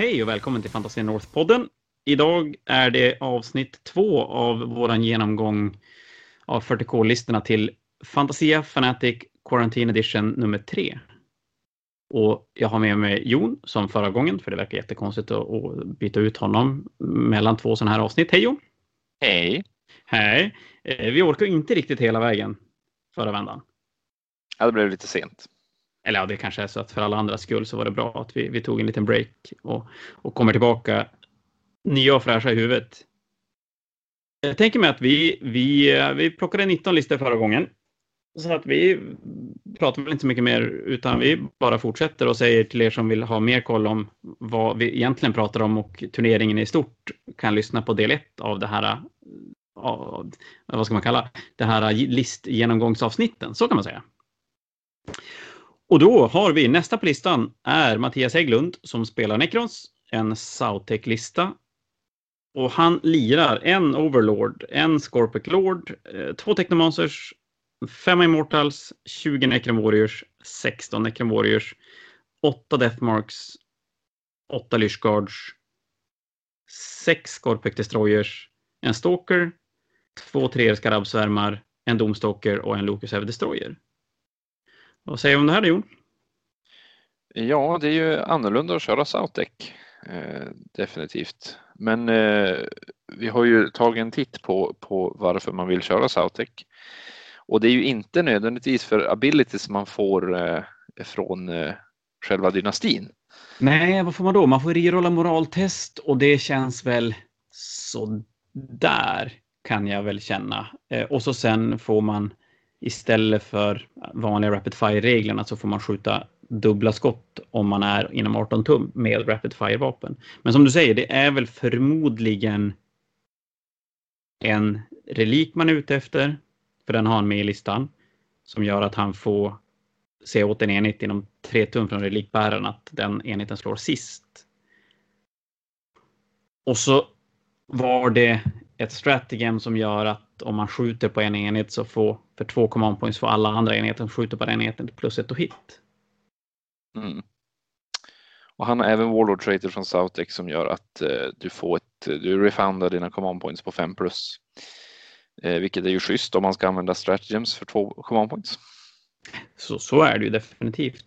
Hej och välkommen till Fantasy North-podden. Idag är det avsnitt två av vår genomgång av 40K-listorna till Fantasia Fanatic Quarantine Edition nummer tre. Och jag har med mig Jon som förra gången, för det verkar jättekonstigt att byta ut honom mellan två sådana här avsnitt. Hej Jon! Hej! Hej! Eh, vi orkar inte riktigt hela vägen förra vändan. Ja, det blev lite sent. Eller ja, det kanske är så att för alla andras skull så var det bra att vi, vi tog en liten break och, och kommer tillbaka nya och fräscha i huvudet. Jag tänker mig att vi, vi, vi plockade 19 listor förra gången. Så att vi pratar väl inte så mycket mer utan vi bara fortsätter och säger till er som vill ha mer koll om vad vi egentligen pratar om och turneringen i stort kan lyssna på del 1 av det här vad ska man kalla det här listgenomgångsavsnitten, så kan man säga. Och då har vi nästa på listan är Mattias Hägglund som spelar Necrons, en Sautec-lista. Och han lirar en Overlord, en Scorpic Lord, eh, två Technomancers, fem Immortals, 20 Necron Warriors, 16 Necron Warriors, 8 Deathmarks, 8 Lyshguards, 6 Scorpic Destroyers, en Stalker, två 3 Skarabsvärmar, en Domstalker och en Locus Ever Destroyer. Vad säger du om det här Jon? Ja, det är ju annorlunda att köra Soutec. Eh, definitivt. Men eh, vi har ju tagit en titt på, på varför man vill köra Soutec. Och det är ju inte nödvändigtvis för abilities man får eh, från eh, själva dynastin. Nej, vad får man då? Man får rerolla moraltest och det känns väl så där kan jag väl känna. Eh, och så sen får man istället för vanliga rapid fire-reglerna så får man skjuta dubbla skott om man är inom 18 tum med rapid fire-vapen. Men som du säger, det är väl förmodligen en relik man är ute efter, för den har han med i listan, som gör att han får se åt en enhet inom 3 tum från relikbäraren att den enheten slår sist. Och så var det ett strategem som gör att om man skjuter på en enhet så får för två command points får alla andra enheter som skjuter på den enheten plus ett och hit. Mm. Och han har även Warlord Traitor från Soutec som gör att eh, du får ett, du refoundar dina command points på 5 plus. Eh, vilket är ju schysst om man ska använda stratagems för två command points. Så, så är det ju definitivt.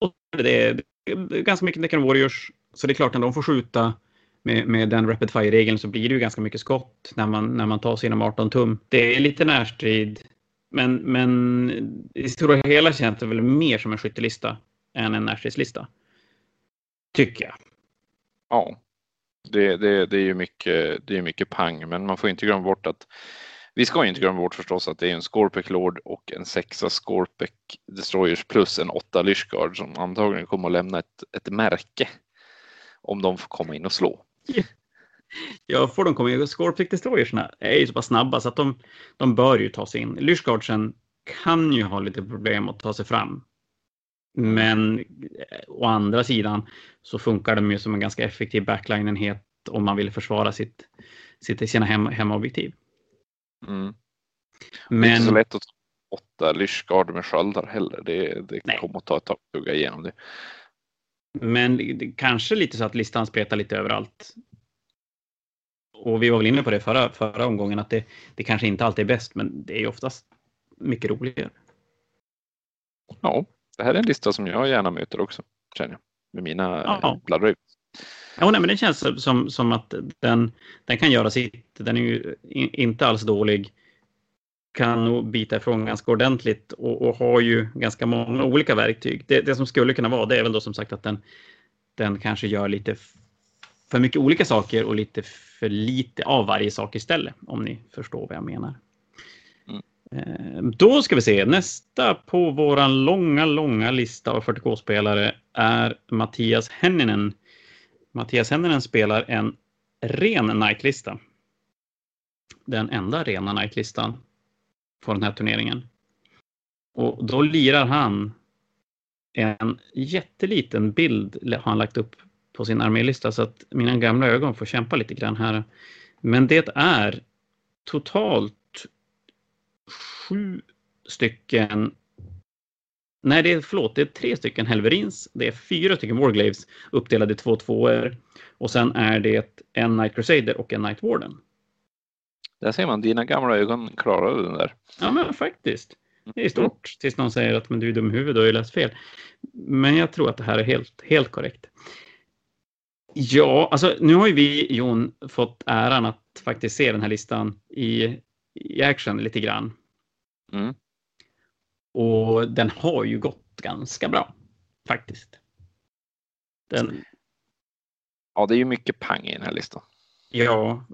Och det är, det är ganska mycket Necron Warriors, så det är klart när de får skjuta med, med den rapid fire-regeln så blir det ju ganska mycket skott när man, när man tar sig inom 18 tum. Det är lite närstrid, men, men i stora hela känns det väl mer som en skyttelista än en närstridslista. Tycker jag. Ja, det, det, det är ju mycket, det är mycket pang, men man får inte glömma bort att vi ska inte glömma bort förstås att det är en Scorpec Lord och en sexa Scorpec Destroyers plus en åtta Lyschgard som antagligen kommer att lämna ett, ett märke om de får komma in och slå. Ja, får de komma in. Scorpic Destroyersna är ju så pass snabba så att de, de bör ju ta sig in. Lyshguardsen kan ju ha lite problem att ta sig fram. Men eh, å andra sidan så funkar de ju som en ganska effektiv backline-enhet om man vill försvara sitt, sitt, sina hem, hemobjektiv. Mm. Men... Det är inte så lätt att ta åtta Lyshguard med sköldar heller. Det, det kommer att ta ett tag att tugga igenom det. Men kanske lite så att listan spretar lite överallt. Och vi var väl inne på det förra, förra omgången att det, det kanske inte alltid är bäst, men det är ju oftast mycket roligare. Ja, det här är en lista som jag gärna möter också, känner jag, med mina ja. Blood Ja, nej, men det känns som, som att den, den kan göra sitt. Den är ju inte alls dålig kan nog bita ifrån ganska ordentligt och, och har ju ganska många olika verktyg. Det, det, som skulle kunna vara det är väl då som sagt att den, den kanske gör lite för mycket olika saker och lite för lite av varje sak istället, om ni förstår vad jag menar. Mm. Eh, då ska vi se, nästa på våran långa, långa lista av 40K-spelare är Mattias Henninen. Mattias Henninen spelar en ren nightlista. Den enda rena nightlistan på den här turneringen. Och då lirar han en jätteliten bild har han lagt upp på sin armélista så att mina gamla ögon får kämpa lite grann här. Men det är totalt sju stycken Nej, det är, förlåt, det är tre stycken Helverins. Det är fyra stycken Warglaves uppdelade i två tvåor. Och sen är det en Night Crusader och en Night Warden. Där ser man, dina gamla ögon klarade den där. Ja, men faktiskt. Det är stort. Tills någon säger att men du är dum i huvudet, du har ju läst fel. Men jag tror att det här är helt, helt korrekt. Ja, alltså nu har ju vi, Jon, fått äran att faktiskt se den här listan i, i action lite grann. Mm. Och den har ju gått ganska bra, faktiskt. Den, Ja, det är ju mycket pang i den här listan ja,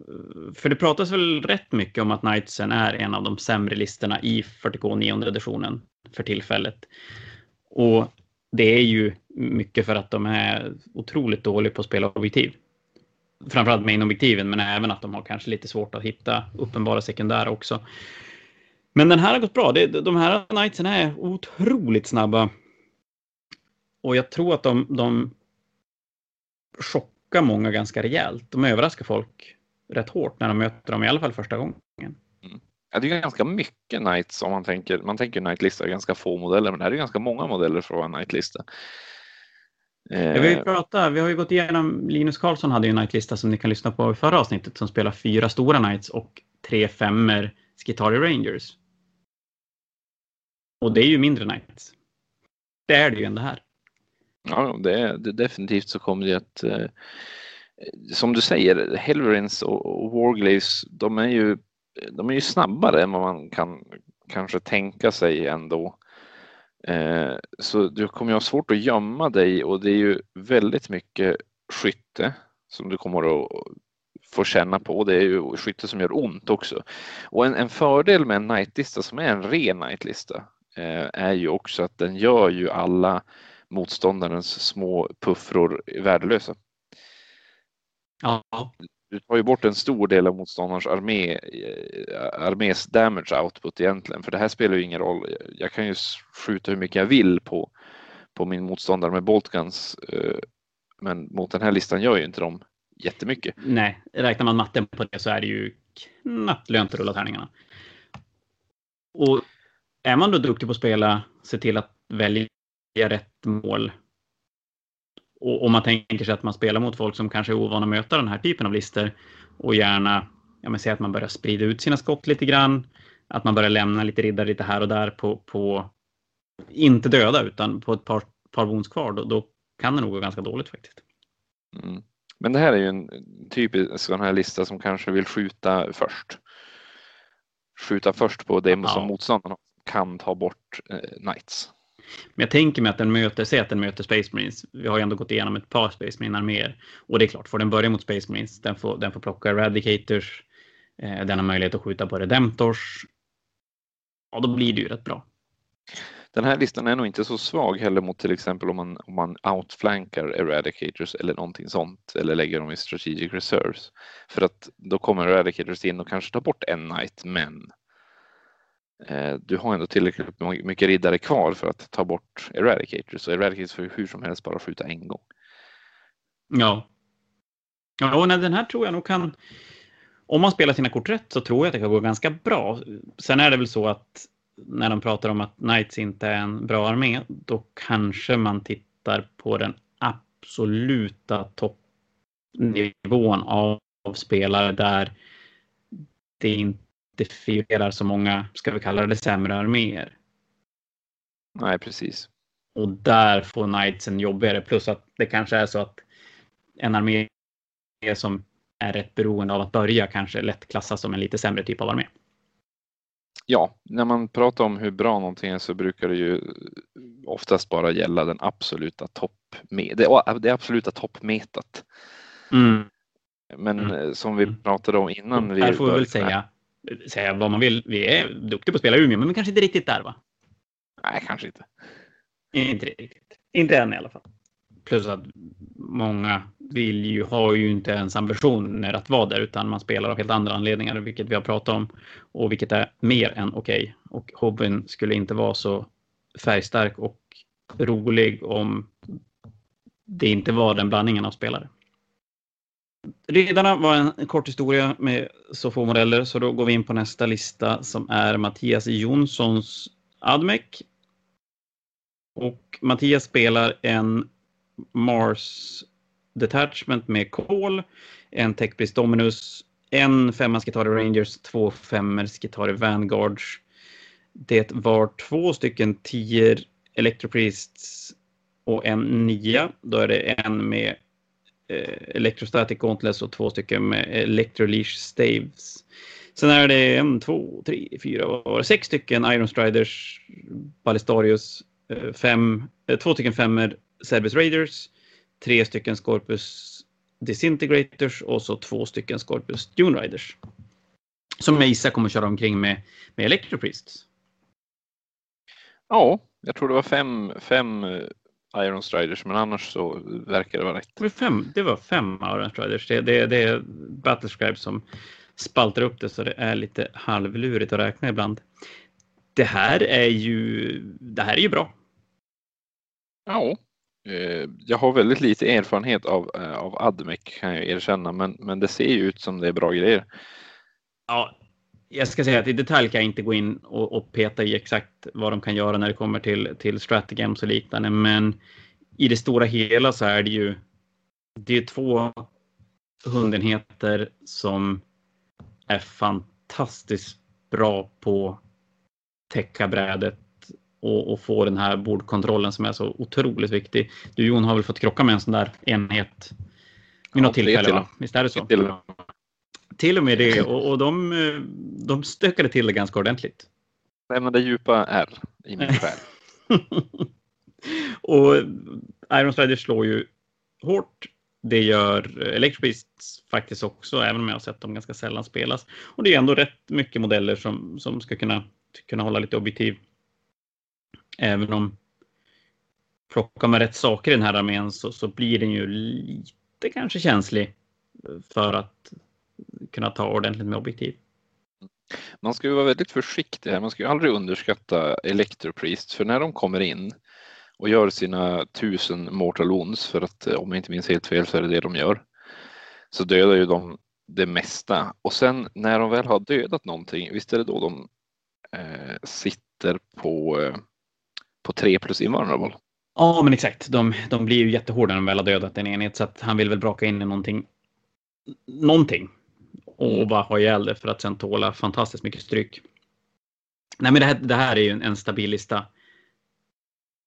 för det pratas väl rätt mycket om att Knightsen är en av de sämre listorna i 40K 9 editionen för tillfället. Och det är ju mycket för att de är otroligt dåliga på att spela objektiv. Framförallt main-objektiven, men även att de har kanske lite svårt att hitta uppenbara sekundära också. Men den här har gått bra. De här Knightsen är otroligt snabba. Och jag tror att de, de chockar många ganska rejält. De överraskar folk rätt hårt när de möter dem, i alla fall första gången. Ja, det är ganska mycket Knights om man tänker. Man tänker Knight-lista, ganska få modeller, men det här är ganska många modeller för att vara Knight-lista. Ja, vi, har ju Eh, pratat, vi har ju gått igenom, Linus Karlsson hade ju en nightlista som ni kan lyssna på i förra avsnittet som spelar fyra stora nights och tre femmer Skitari Rangers. Och det är ju mindre nights. Det är det ju ändå här. Ja, det är, det, definitivt så kommer det att eh, som du säger, Helverins och, och Warglaves, de är ju de är ju snabbare än vad man kan kanske tänka sig ändå. Eh, så du kommer ju ha svårt att gömma dig och det är ju väldigt mycket skytte som du kommer att få känna på. Det är ju skytte som gör ont också. Och en, en fördel med en nightlista som är en ren nightlista eh, är ju också att den gör ju alla motståndarens små puffror värdelösa. Ja, Du tar ju bort en stor del av motståndarens armé, eh, armés damage output egentligen, för det här spelar ju ingen roll. Jag kan ju skjuta hur mycket jag vill på, på min motståndare med boltguns, eh, men mot den här listan gör ju inte de jättemycket. nej, räknar man matten på det så är det ju knappt lönt att rulla tärningarna. Och är man då duktig på att spela, se till att välja rätt mål. Och om man tänker sig att man spelar mot folk som kanske är ovana att möta den här typen av lister och gärna, ja men säg att man börjar sprida ut sina skott lite grann, att man börjar lämna lite riddare lite här och där på, på inte döda utan på ett par, par wounds kvar, då, då kan det nog gå ganska dåligt faktiskt. Mm. Men det här är ju en typisk sån här lista som kanske vill skjuta först. Skjuta först på det Ja. som motståndarna kan ta bort eh, knights. Men jag tänker mig att den möter, säg att den möter Space Marines. Vi har ju ändå gått igenom ett par Space Marine-arméer. Och det är klart, får den börja mot Space Marines, den får, den får plocka Eradicators, eh, den har möjlighet att skjuta på Redemptors. Ja, då blir det ju rätt bra. Den här listan är nog inte så svag heller mot till exempel om man, om man outflankar eradicators eller någonting sånt eller lägger dem i strategic reserves. För att då kommer eradicators in och kanske tar bort en knight men Eh, du har ändå tillräckligt mycket riddare kvar för att ta bort Eradicator. Så Eradicator får hur som helst bara skjuta en gång. Ja. Ja, nej, den här tror jag nog kan... Om man spelar sina kort rätt så tror jag att det kan gå ganska bra. Sen är det väl så att när de pratar om att Knights inte är en bra armé, då kanske man tittar på den absoluta toppnivån av spelare där det inte figurerar så många, ska vi kalla det sämre arméer. Nej, precis. Och där får Knights en jobbigare. Plus att det kanske är så att en armé som är rätt beroende av att börja kanske lätt klassas som en lite sämre typ av armé. Ja, när man pratar om hur bra någonting är så brukar det ju oftast bara gälla den absoluta topp det, det absoluta toppmetat. Mm. Men Mm. som vi Mm. pratade om innan. Här får vi väl säga, säga vad man vill. Vi är duktiga på att spela Umeå, men kanske inte riktigt där va? Nej, kanske inte. Inte riktigt. Inte än i alla fall. Plus att många vill ju, har ju inte ens ambitioner att vara där, utan man spelar av helt andra anledningar, vilket vi har pratat om. Och vilket är mer än okej. Och hobbyn skulle inte vara så färgstark och rolig om det inte var den blandningen av spelare. Riddarna var en kort historia med så få modeller, så då går vi in på nästa lista som är Mattias Jonssons Admec Och Mattias spelar en Mars Detachment med kol, en Techbris Dominus, en femma gitarr i Rangers, två femmers gitarr i Vanguards. Det var två stycken tior Electropriests och en nia. Då är det en med Eh, Electrostatic Gauntless och två stycken med Electroleash Staves. Sen är det en, två, tre, fyra, vad var det? sex stycken Iron Striders, Ballistarius, eh, fem, eh, två stycken femmer Cerberus Raiders, tre stycken Scorpus Disintegrators och så två stycken Scorpus Dune Riders. Som jag gissar kommer köra omkring med, med Electropriests. Ja, jag tror det var fem, fem Iron Striders, men annars så verkar det vara rätt. Det var fem, det var fem Iron Striders. Det, det, det är Battlescribe som spaltar upp det så det är lite halvlurigt att räkna ibland. Det här är ju, det här är ju bra. Ja, Eh, jag har väldigt lite erfarenhet av, eh, av Admec kan jag erkänna, men, men det ser ju ut som det är bra grejer. Ja, jag ska säga att i detalj kan jag inte gå in och, och peta i exakt vad de kan göra när det kommer till, till stratagems och liknande, men i det stora hela så är det ju det är två hundenheter som är fantastiskt bra på täcka brädet och, och, få den här bordkontrollen som är så otroligt viktig. Du Jon har väl fått krocka med en sån där enhet vid något ja, tillfälle? Va? Visst är det så? Till, till och med det och, och de, de stökade till det ganska ordentligt. Lämnade djupa R i min själ. och Iron Strider slår ju hårt. Det gör Electrobeast faktiskt också, även om jag har sett dem ganska sällan spelas. Och det är ändå rätt mycket modeller som, som ska kunna, kunna hålla lite objektiv även om plockar man rätt saker i den här armén så, så blir den ju lite kanske känslig för att kunna ta ordentligt med objektiv. Man ska ju vara väldigt försiktig här. Man ska ju aldrig underskatta Electropriest för när de kommer in och gör sina tusen mortal wounds för att om jag inte minns helt fel så är det det de gör. Så dödar ju de det mesta och sen när de väl har dödat någonting, visst är det då de eh, sitter på eh, på 3 plus invulnerable. Ja, men exakt. De, de blir ju jättehårda när de väl har dödat en enhet så att han vill väl braka in i någonting. Någonting och bara ha ihjäl det för att sen tåla fantastiskt mycket stryk. Nej, men det här, det här är ju en, en stabil lista.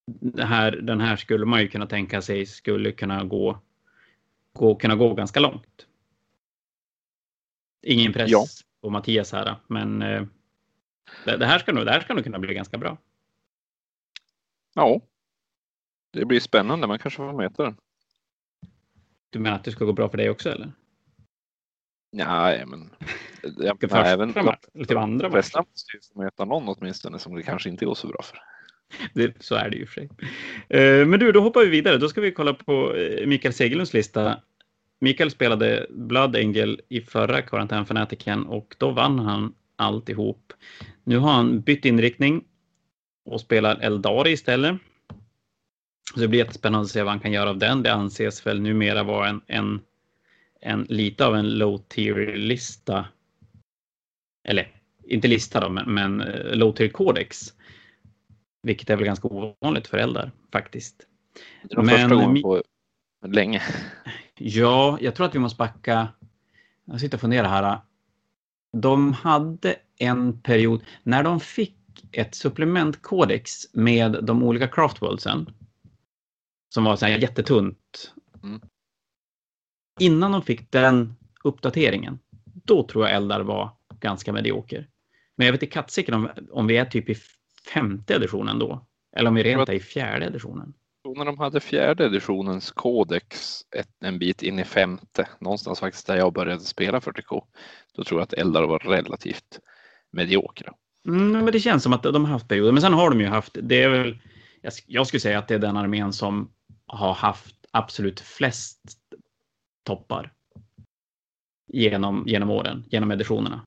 Det här, den här skulle man ju kunna tänka sig skulle kunna gå, gå, kunna gå ganska långt. Ingen press ja. på Mattias här, men eh, det, det, här ska nog, det här ska nog kunna bli ganska bra. Ja, det blir spännande. Man kanske får möta den. Du menar att det ska gå bra för dig också eller? Nej, men jag, ska nej, även de, till andra flesta måste ju möta någon åtminstone som det kanske inte går så bra för. Det, så är det ju för sig. Uh, men du, då hoppar vi vidare. Då ska vi kolla på uh, Mikael Segelunds lista. Mikael spelade Blood Angel i förra karantänfanatiken och då vann han alltihop. Nu har han bytt inriktning och spelar Eldari istället. Så det blir jättespännande att se vad han kan göra av den. Det anses väl numera vara en, en, en lite av en low tier lista. Eller inte lista då, men, men eh, low tier codex. Vilket är väl ganska ovanligt för eldar faktiskt. Det är de men, första gången på länge. Ja, jag tror att vi måste backa. Jag sitter och funderar här. De hade en period när de fick ett supplementkodex med de olika craftworldsen. Som var så här jättetunt. Mm. Innan de fick den uppdateringen, då tror jag Eldar var ganska medioker. Men jag vet inte katsiken om, om vi är typ i femte editionen då. Eller om vi rent är i fjärde editionen. När de hade fjärde editionens kodex ett, en bit in i femte, någonstans faktiskt där jag började spela 40K, då tror jag att Eldar var relativt mediokra. Mm, men det känns som att de har haft perioder. Men sen har de ju haft, det är väl, jag skulle säga att det är den armén som har haft absolut flest toppar genom, genom åren, genom editionerna.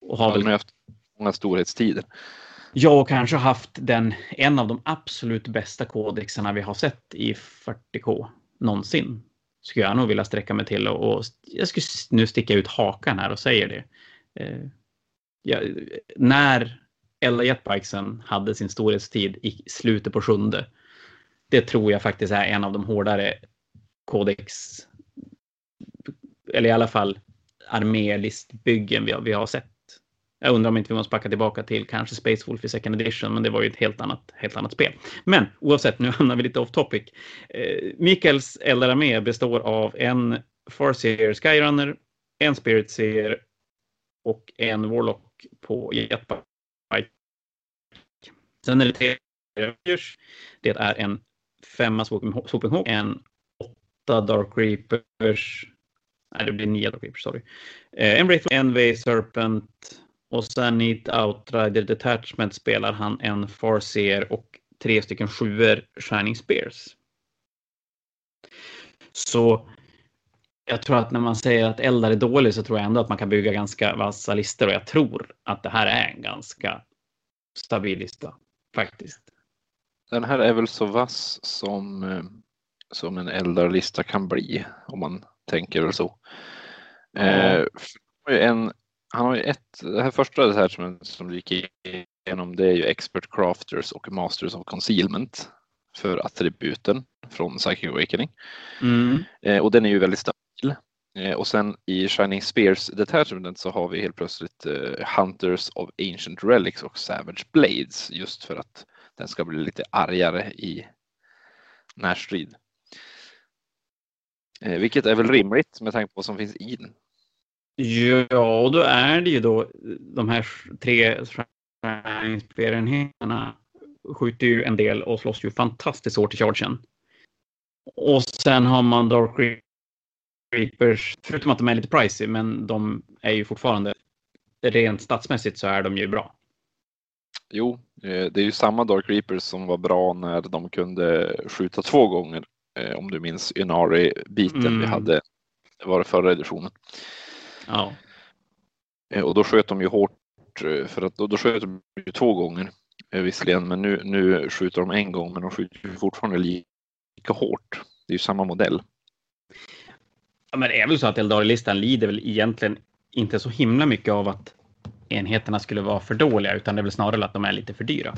Och har ja, väl haft många storhetstider. Ja, och kanske haft den, en av de absolut bästa kodexarna vi har sett i 40K någonsin. Skulle jag nog vilja sträcka mig till och, och jag skulle nu sticka ut hakan här och säger det. Eh, ja, när Ella Jetbikesen hade sin storhetstid i slutet på sjunde det tror jag faktiskt är en av de hårdare kodex, eller i alla fall armélistbyggen vi har, vi har sett. Jag undrar om inte vi måste backa tillbaka till kanske Space Wolf i Second Edition, men det var ju ett helt annat, helt annat spel. Men oavsett, nu hamnar vi lite off topic. Eh, Mikaels eldararmé består av en Farseer Skyrunner, en Spirit Seer och en Warlock på Jetpack. Sen är det tre Det är en femma Swooping Hawk, en åtta Dark Reapers. Nej, det blir nio Dark Reapers, sorry. Eh, en Wraith, en Way Serpent och sen i ett Outrider Detachment spelar han en Farseer och tre stycken sjuer Shining Spears. Så jag tror att när man säger att eldar är dålig så tror jag ändå att man kan bygga ganska vassa listor och jag tror att det här är en ganska stabil lista faktiskt. Den här är väl så vass som, eh, som en eldarlista kan bli om man tänker väl så. Ja. Eh, en, han har ju ett, det här första det här som, som du gick igenom det är ju Expert Crafters och Masters of Concealment för attributen från Psychic Awakening. Mm. Eh, och den är ju väldigt stabil. Eh, och sen i Shining Spears Detachment så har vi helt plötsligt eh, Hunters of Ancient Relics och Savage Blades just för att den ska bli lite argare i närstrid. Eh, vilket är väl rimligt med tanke på vad som finns i den. Ja, och då är det ju då de här tre spelenheterna skjuter ju en del och slåss ju fantastiskt hårt i chargen. Och sen har man Dark Reapers, förutom att de är lite pricey, men de är ju fortfarande rent statsmässigt så är de ju bra. Jo, eh, det är ju samma Dark Reapers som var bra när de kunde skjuta två gånger. Eh, om du minns Inari-biten mm. vi hade, det var det förra editionen. Ja. Eh, och då sköt de ju hårt, för att då, då sköt de ju två gånger visserligen, men nu, nu skjuter de en gång, men de skjuter fortfarande lika hårt. Det är ju samma modell. Ja, men det är väl så att Eldari-listan lider väl egentligen inte så himla mycket av att enheterna skulle vara för dåliga, utan det är väl snarare att de är lite för dyra.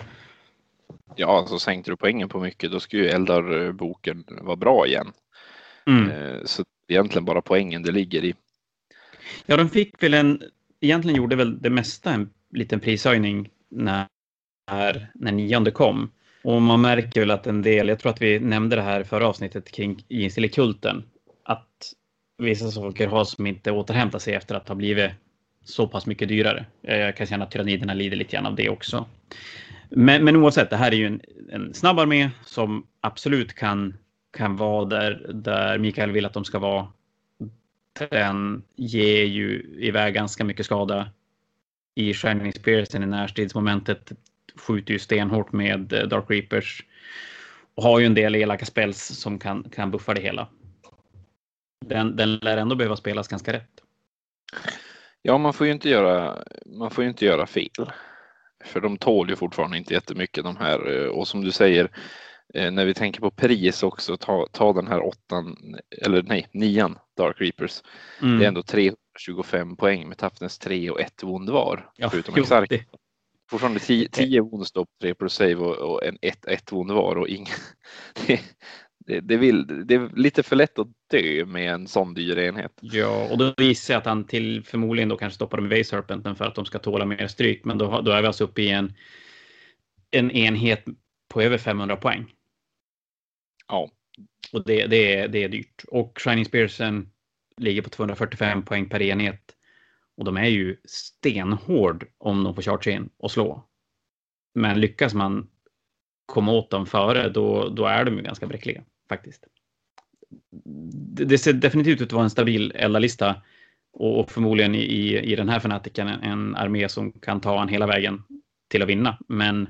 Ja, så sänkte du poängen på mycket, då skulle ju Eldar-boken vara bra igen. Mm. Eh, så egentligen bara poängen det ligger i. Ja, de fick väl en, egentligen gjorde väl det mesta en liten prishöjning när, när nionde kom. Och man märker väl att en del, jag tror att vi nämnde det här förra avsnittet kring Ginsele-kulten, att vissa saker har som inte återhämtar sig efter att ha blivit så pass mycket dyrare. Jag kan känna att tyranniderna lider lite grann av det också. Men, men oavsett, det här är ju en, en snabb armé som absolut kan, kan vara där, där Mikael vill att de ska vara. Den ger ju iväg ganska mycket skada i Shining Spearsen i närstridsmomentet. Skjuter ju stenhårt med eh, Dark Reapers och har ju en del elaka spells som kan, kan buffa det hela. Den, den lär ändå behöva spelas ganska rätt. Ja, man får ju inte göra, man får ju inte göra fel. För de tål ju fortfarande inte jättemycket de här eh, och som du säger eh, när vi tänker på pris också, ta, ta den här åttan, eller nej, nian Dark Reapers. Mm. Det är ändå 325 poäng med Toughness 3 och 1 wound var. Ja, förutom Exark. Fortfarande 10 wound stop, 3 plus save och, och en 1 wound var och. Det, det, det, vill, det är lite för lätt att dö med en sån dyr enhet. Ja, och då gissar jag att han till förmodligen då kanske stoppar dem i Serpenten för att de ska tåla mer stryk. Men då, då är vi alltså uppe i en, en enhet på över 500 poäng. Ja. Och det, det, är, det är dyrt. Och Shining Spearsen ligger på 245 poäng per enhet. Och de är ju stenhård om de får charge in och slå. Men lyckas man komma åt dem före, då, då är de ju ganska bräckliga faktiskt. Det ser definitivt ut att vara en stabil eldarlista och förmodligen i, i den här fanatiken en, en armé som kan ta en hela vägen till att vinna. Men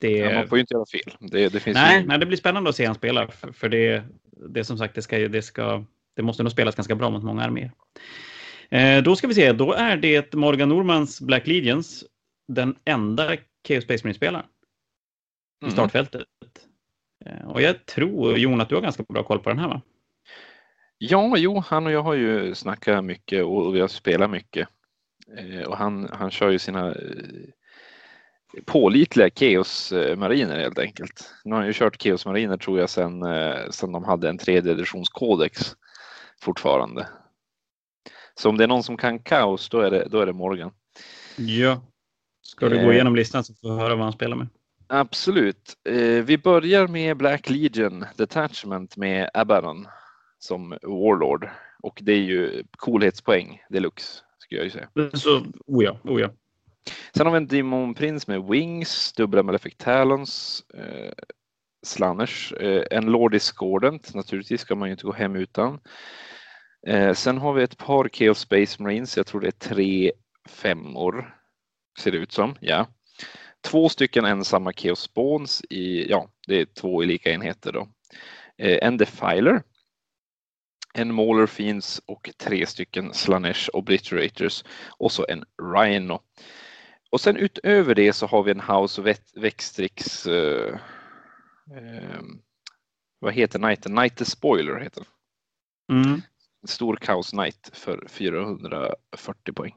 det... Ja, man får ju inte göra fel. Det, det finns nej, ju... nej, det blir spännande att se han spela. För, för det, det som sagt, det, ska, det, ska, det måste nog spelas ganska bra mot många arméer. Eh, då ska vi se, då är det Morgan Normans Black Legions den enda Chaos Space Marine-spelaren i mm. startfältet. Eh, och jag tror Jon att du har ganska bra koll på den här va? Ja, jo, han och jag har ju snackat mycket och vi har spelat mycket. Eh, och han, han kör ju sina pålitliga Chaos-mariner helt enkelt. Nu har jag ju kört Chaos-mariner tror jag sedan, sedan de hade en tredje editionskodex fortfarande. Så om det är någon som kan kaos, då är det, då är det Morgan. Ja. Ska du gå igenom listan så får vi höra vad han spelar med? Absolut. Vi börjar med Black Legion Detachment med Abaddon som Warlord. Och det är ju coolhetspoäng deluxe, skulle jag ju säga. Så, oh ja, oh ja. Sen har vi en Demon Prince med Wings, dubbla Malefic Talons, eh, Slanners, eh, en Lord Discordant, naturligtvis ska man ju inte gå hem utan. Eh, sen har vi ett par Chaos Space Marines, jag tror det är tre femmor, ser det ut som, ja. Två stycken ensamma Spawns i, ja, det är två i lika enheter då. Eh, en Defiler en Mauler Fiends och tre stycken Slanesh Obliterators och så en Rhino. Och sen utöver det så har vi en House Vextrix uh, uh, vad heter Knighten? Knight the Spoiler heter den. Mm. Stor Chaos Knight för 440 poäng.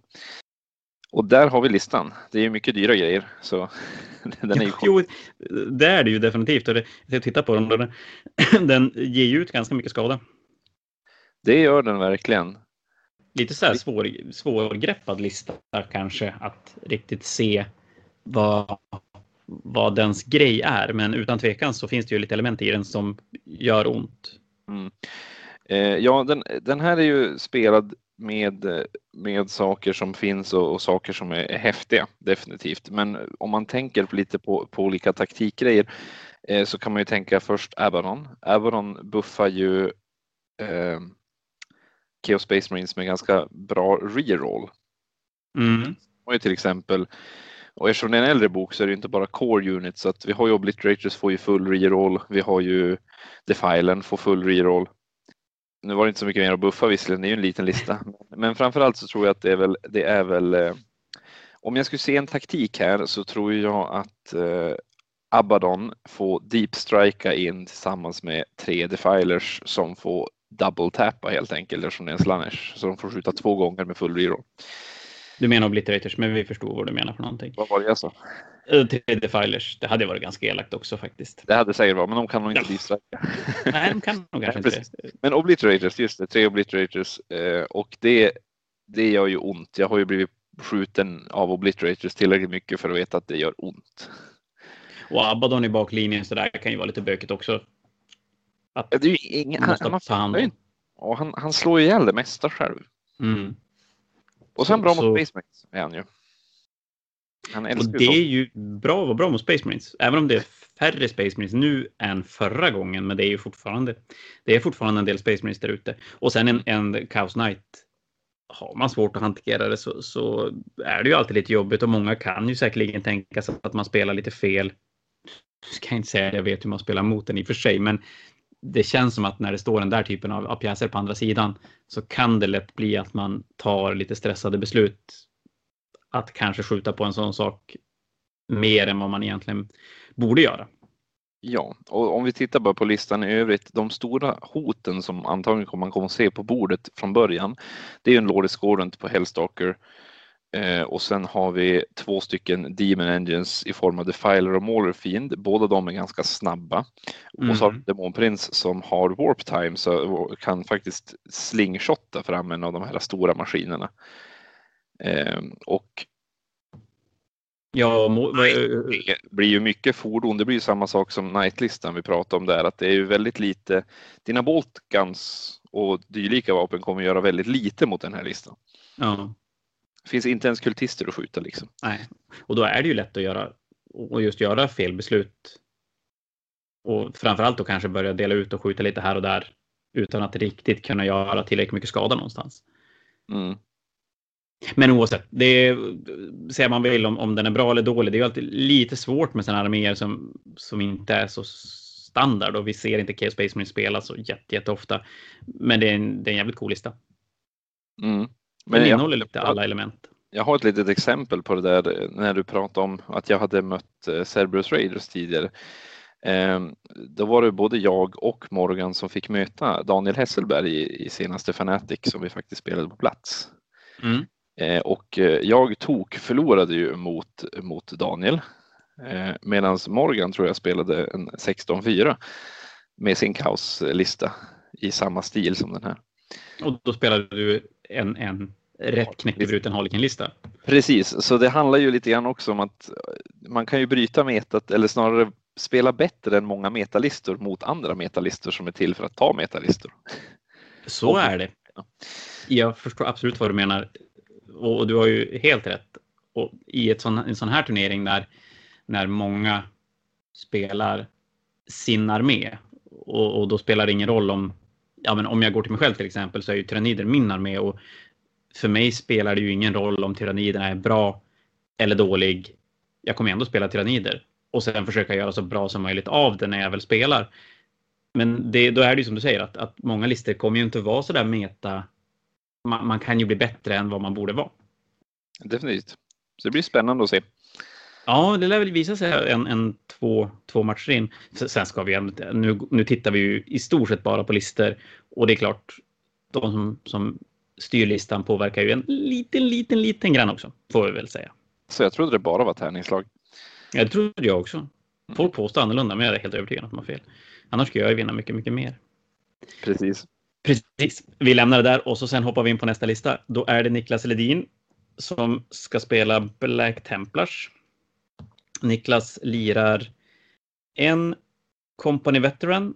Och där har vi listan. Det är mycket dyra grejer. Så den är ju jo, det är det ju definitivt. jag tittar på den. Den, den ger ju ut ganska mycket skada. Det gör den verkligen. Lite så här svår, svårgreppad lista kanske att riktigt se vad, vad dens grej är. Men utan tvekan så finns det ju lite element i den som gör ont. Mm. Eh, ja, den, den här är ju spelad med, med saker som finns och, och, saker som är häftiga, definitivt. Men om man tänker lite på, på olika taktikgrejer eh, så kan man ju tänka först Abaddon. Abaddon buffar ju eh, Chaos Space Marines med ganska bra reroll. Mm. Och ju till exempel, och eftersom det är en äldre bok så är det inte bara core units så att vi har ju Obliterators får ju full reroll, vi har ju Defilen får full reroll. Nu var det inte så mycket mer att buffa visserligen, det är ju en liten lista. Men framförallt så tror jag att det är väl, det är väl eh, om jag skulle se en taktik här så tror jag att eh, Abaddon får deep strika in tillsammans med tre defilers som får double-tappa helt enkelt eftersom det är en slanners. Så de får skjuta två gånger med full reroll. Du menar obliterators, men vi förstår vad du menar för någonting. Vad var det jag sa? Uh, defilers. Det hade varit ganska elakt också faktiskt. Det hade säkert varit, men de kan nog inte ja. distracka. Nej, de kan nog kanske inte. Men obliterators, just det, tre obliterators. Eh, och det, det gör ju ont. Jag har ju blivit skjuten av obliterators tillräckligt mycket för att veta att det gör ont. Och Abaddon i baklinjen så där kan ju vara lite bökigt också. Att det är ju ingen, han, han, han, han, han slår ihjäl det mesta själv. Mm. Och sen så, bra mot Space Marines är han ju. Och det är ju bra att vara bra mot Space Marines. Även om det är färre Space Marines nu än förra gången. Men det är ju fortfarande, det är fortfarande en del Space Marines där ute. Och sen en, en Chaos Knight. Har man svårt att hantera det så, så är det ju alltid lite jobbigt och många kan ju säkerligen tänka sig att man spelar lite fel. Jag ska inte säga att jag vet hur man spelar mot den i och för sig, men det känns som att när det står den där typen av, av pjäser på andra sidan så kan det lätt bli att man tar lite stressade beslut. Att kanske skjuta på en sån sak mer än vad man egentligen borde göra. Ja, och om vi tittar bara på listan i övrigt, de stora hoten som antagligen kommer man kommer att se på bordet från början, det är en Lord Discordant på Hellstalker Eh, och sen har vi två stycken Demon Engines i form av Defiler och Mauler Fiend. Båda de är ganska snabba. Mm. Och så har vi mm. Demon Prince som har Warp Time så kan faktiskt slingshotta fram en av de här stora maskinerna. Eh, och Ja, det blir ju mycket fordon. Det blir ju samma sak som Nightlistan vi pratade om där, att det är ju väldigt lite. Dina Boltguns och dylika vapen kommer göra väldigt lite mot den här listan. Ja. Det finns inte ens kultister att skjuta liksom. Nej, och då är det ju lätt att göra och just göra fel beslut. Och framförallt då kanske börja dela ut och skjuta lite här och där utan att riktigt kunna göra tillräckligt mycket skada någonstans. Mm. Men oavsett, det säger man väl om, om den är bra eller dålig. Det är ju alltid lite svårt med sådana arméer som, som inte är så standard och vi ser inte Chaos Space Marine spela så jätte, jätte ofta. Men det är en, det är en jävligt cool lista. Mm. Men den innehåller lite alla element. Jag har ett litet exempel på det där när du pratade om att jag hade mött eh, Cerberus Raiders tidigare. Ehm, då var det både jag och Morgan som fick möta Daniel Hesselberg i senaste Fanatic som vi faktiskt spelade på plats. Mm. Eh, och eh, jag tog, förlorade ju mot, mot Daniel Eh, Medan Morgan tror jag spelade en 16-4 med sin kaoslista i samma stil som den här. Och då spelade du en, en rätt knäckebruten Harlequin-lista. Precis, så det handlar ju lite grann också om att man kan ju bryta metat eller snarare spela bättre än många metalistor mot andra metalistor som är till för att ta metalistor. Så är det. Jag förstår absolut vad du menar och du har ju helt rätt. Och i ett sån, en sån här turnering där när många spelar sin armé och, och då spelar det ingen roll om ja, men om jag går till mig själv till exempel så är ju tyrannider min armé och för mig spelar det ju ingen roll om tyranniderna är bra eller dålig. Jag kommer ändå spela tyrannider och sen försöka göra så bra som möjligt av det när jag väl spelar. Men det, då är det ju som du säger att, att många listor kommer ju inte vara så där meta. Man, man, kan ju bli bättre än vad man borde vara. Definitivt. Så det blir spännande att se. Ja, det lär väl visa sig en, en två, två matcher in. Sen ska vi nu, nu tittar vi ju i stort sett bara på listor och det är klart. De som, som styr listan påverkar ju en liten, liten, liten grann också får vi väl säga. Så jag trodde det bara var tärningslag. Ja, det trodde jag också. Folk påstår annorlunda, men jag är helt övertygad om att de har fel. Annars skulle jag ju vinna mycket, mycket mer. Precis. Precis. Vi lämnar det där och så sen hoppar vi in på nästa lista. Då är det Niklas Ledin som ska spela Black Templars. Niklas lirar en Company Veteran.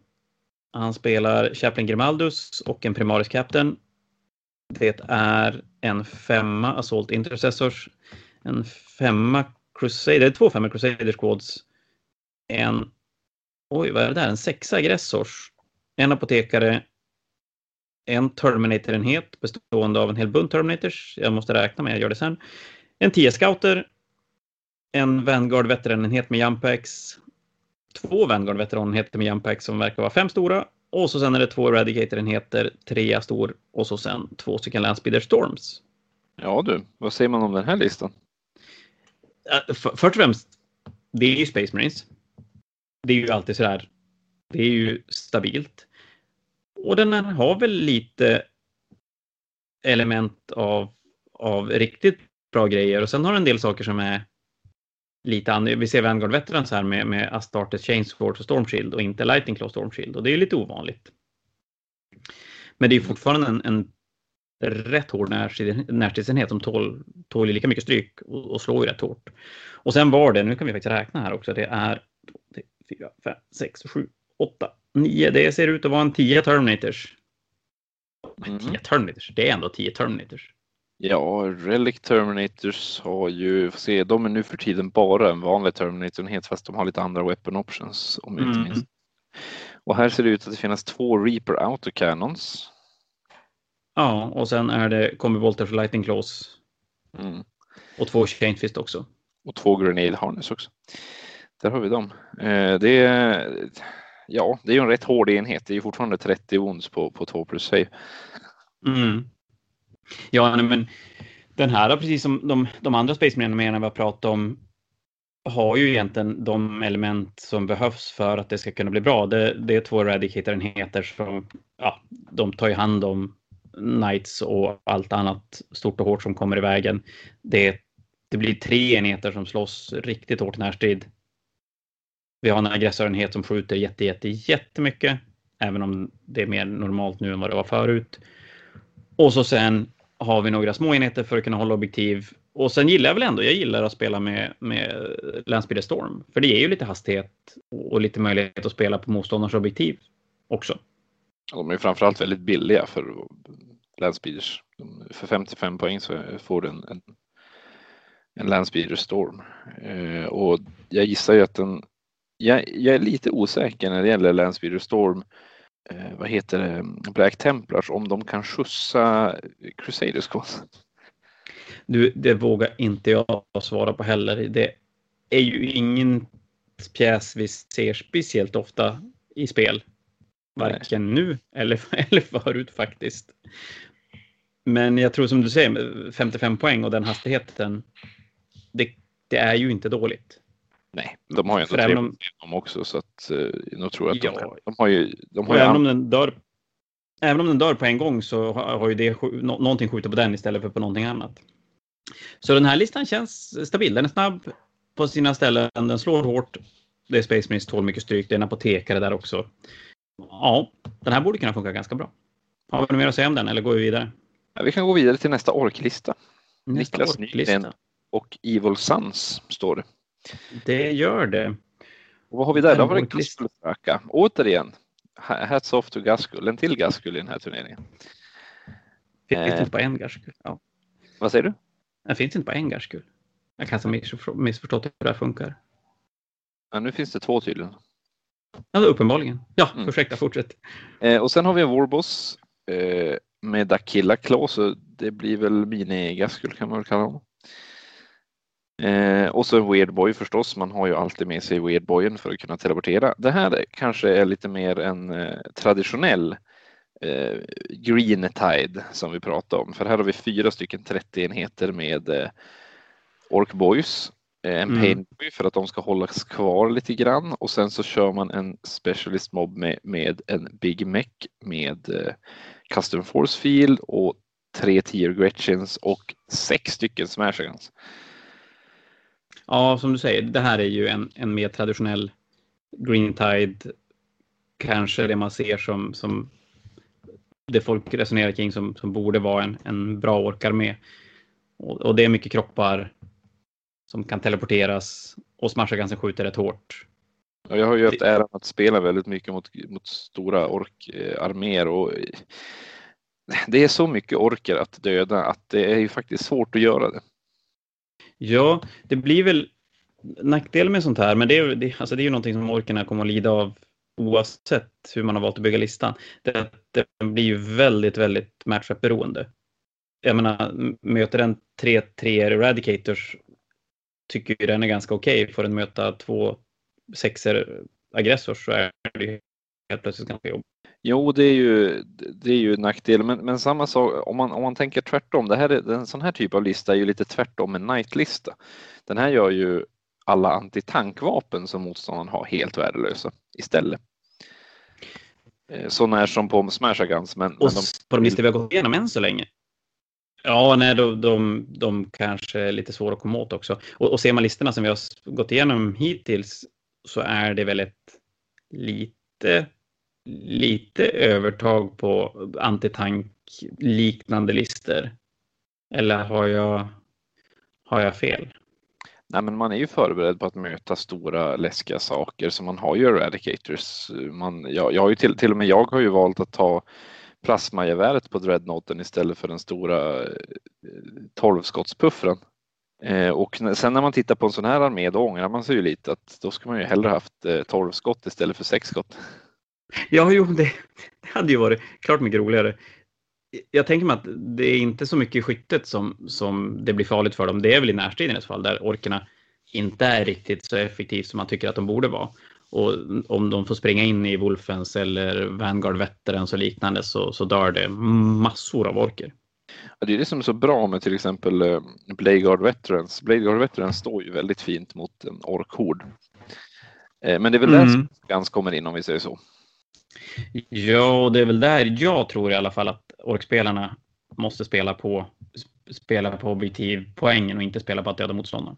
Han spelar Chaplain Grimaldus och en Primaris Captain. Det är en femma Assault Intercessors, en femma Crusader, två femma Crusader Squads, en, oj vad är det där, en sexa Aggressors, en apotekare, en Terminator-enhet bestående av en hel bunt Terminators, jag måste räkna med, jag gör det sen, en 10 scouter, en Vanguard veteranenhet med Jumpex, två Vanguard veteranenheter med Jumpex som verkar vara fem stora och så sen är det två Eradicator-enheter, tre stor och så sen två stycken Landspeeder Storms. Ja du, vad säger man om den här listan? Först och främst, det är ju Space Marines. Det är ju alltid så här. Det är ju stabilt. Och den har väl lite element av, av riktigt bra grejer och sen har den en del saker som är lite annorlunda. Vi ser Vanguard Veterans här med, med Astartes Chainsword och Stormshield och inte Lightning Claw Stormshield och det är lite ovanligt. Men det är fortfarande en, en rätt hård närstridsenhet som tål, tål lika mycket stryk och, och slår ju rätt hårt. Och sen var det, nu kan vi faktiskt räkna här också, det är 2, 3, 4, 5, 6, 7, 8, 9. Det ser ut att vara en 10 Terminators. Men 10 mm. Terminators, det är ändå 10 Terminators. Ja, Relic Terminators har ju, får se, de är nu för tiden bara en vanlig Terminator-enhet fast de har lite andra weapon options om jag inte mm. minns. Och här ser det ut att det finns två Reaper Autocannons. Ja, och sen är det Combi och Lightning Claws. Mm. Och två Chainfist också. Och två Grenade Harness också. Där har vi dem. Eh, det är, ja, det är ju en rätt hård enhet. Det är ju fortfarande 30 ons på, på 2 plus save. Mm. Ja, men den här, precis som de, de andra Space Marine vi har pratat om, har ju egentligen de element som behövs för att det ska kunna bli bra. Det, det är två radicator-enheter som, ja, de tar ju hand om Knights och allt annat stort och hårt som kommer i vägen. Det, det blir tre enheter som slåss riktigt hårt närstrid. Vi har en aggressorenhet som skjuter jätte, jätte, jättemycket, även om det är mer normalt nu än vad det var förut. Och så sen har vi några små enheter för att kunna hålla objektiv. Och sen gillar jag väl ändå, jag gillar att spela med, med Landspeeder Storm. För det ger ju lite hastighet och lite möjlighet att spela på motståndarens objektiv också. De är framförallt väldigt billiga för Landspeeders. För 55 poäng så får du en, en, en Landspeeder Storm. Eh, och jag gissar ju att den, jag, jag, är lite osäker när det gäller Landspeeder Storm eh, vad heter det, Black Templars om de kan skjutsa Crusaders Du, det vågar inte jag svara på heller. Det är ju ingen pjäs vi ser speciellt ofta i spel. Varken Nej. nu eller, eller förut faktiskt. Men jag tror som du säger, 55 poäng och den hastigheten. Det, det är ju inte dåligt. Nej, de har ju ändå tre om, dem också så att uh, jag tror att ja, de, de har ju... De har ju även, om den dör, även om den dör på en gång så har, har ju det no, någonting skjutit på den istället för på någonting annat. Så den här listan känns stabil. Den är snabb. på sina ställen. Den slår hårt. Det är Space Marines tål mycket stryk. Det är en apotekare där också. Ja, den här borde kunna funka ganska bra. Har vi något mer att säga om den eller går vi vidare? Ja, vi kan gå vidare till nästa orklista. Nästa Niklas orklista. Nygren och Evil Sons står det. Det gör det. Och vad har vi där? Då var det orklista. Gaskul Återigen, ha- hats off to Gaskul. En till Gaskul i den här turneringen. Finns Eh. inte på en Garskull? Ja. Vad säger du? Det finns inte på en Garskull. Jag kan ha missförstå- missförstått hur det här funkar. Ja, nu finns det två tydligen. Ja, uppenbarligen. Ja, Mm. ursäkta, fortsätt. Eh, och sen har vi en Warboss eh, med Dakilla Claw, så det blir väl mini-Gaskul kan man väl kalla honom. Eh, och så en Weirdboy förstås. Man har ju alltid med sig Weirdboyen för att kunna teleportera. Det här är- kanske är lite mer en eh, traditionell eh, Green Tide som vi pratade om. För här har vi fyra stycken 30 enheter med eh, Orc Boys. eh, En Mm. Painboy för att de ska hållas kvar lite grann och sen så kör man en Specialist Mob med, med en Big Mech med eh, Custom Force Field och tre Tier Gretchens och sex stycken Smashagans. Ja, som du säger, det här är ju en, en mer traditionell Green Tide. Kanske det man ser som, som det folk resonerar kring som, som borde vara en, en bra orkarmé. Och, och det är mycket kroppar som kan teleporteras och Smashagansen skjuter rätt hårt. Jag har ju haft äran att spela väldigt mycket mot, mot stora orkarméer och det är så mycket orker att döda att det är ju faktiskt svårt att göra det. Ja, det blir väl nackdel med sånt här, men det är, det, alltså det är ju någonting som orkerna kommer att lida av oavsett hur man har valt att bygga listan. Det, det blir ju väldigt, väldigt matchup-beroende. Jag menar, möter den 3-3 Eradicators tycker ju den är ganska okej. Får den möta två sexer aggressors så är det ju helt plötsligt ganska jobbigt. Jo, det är ju, det är ju en nackdel, men, men samma sak om man, om man tänker tvärtom. Det här är, en sån här typ av lista är ju lite tvärtom en night-lista. Den här gör ju alla antitankvapen som motståndaren har helt värdelösa istället. Eh, Så när som på Smash Guns, men, men Och de, på de listor vi har gått igenom än så länge. Ja, nej, de, de, de kanske är lite svåra att komma åt också. Och, och ser man listorna som vi har gått igenom hittills så är det väl ett lite, lite övertag på antitankliknande listor. Eller har jag, har jag fel? nej, men man är ju förberedd på att möta stora läskiga saker, så man har ju Eradicators. Man, jag, jag har ju till, till och med jag har ju valt att ta plasmageväret på Dreadnoughten istället för den stora eh, 12-skottspuffran. Eh, och när, sen när man tittar på en sån här armé då ångrar man sig ju lite att då ska man ju hellre haft eh, 12 skott istället för 6 skott. Ja, jo, det, det hade ju varit klart mycket roligare. Jag tänker mig att det är inte så mycket i skyttet som, som det blir farligt för dem. Det är väl i närstriden i så fall, där orkerna inte är riktigt så effektivt som man tycker att de borde vara. Och om de får springa in i Wolfens eller Vanguard Veterans och liknande så, så dör det massor av orker. Ja, det är det som är så bra med till exempel eh, Bladeguard Veterans. Bladeguard Veterans står ju väldigt fint mot en orkhord. Eh, men det är väl där Mm. som Gans kommer in om vi säger så. Ja, och det är väl där jag tror i alla fall att orkspelarna måste spela på, spela på objektivpoängen och inte spela på att döda motståndaren.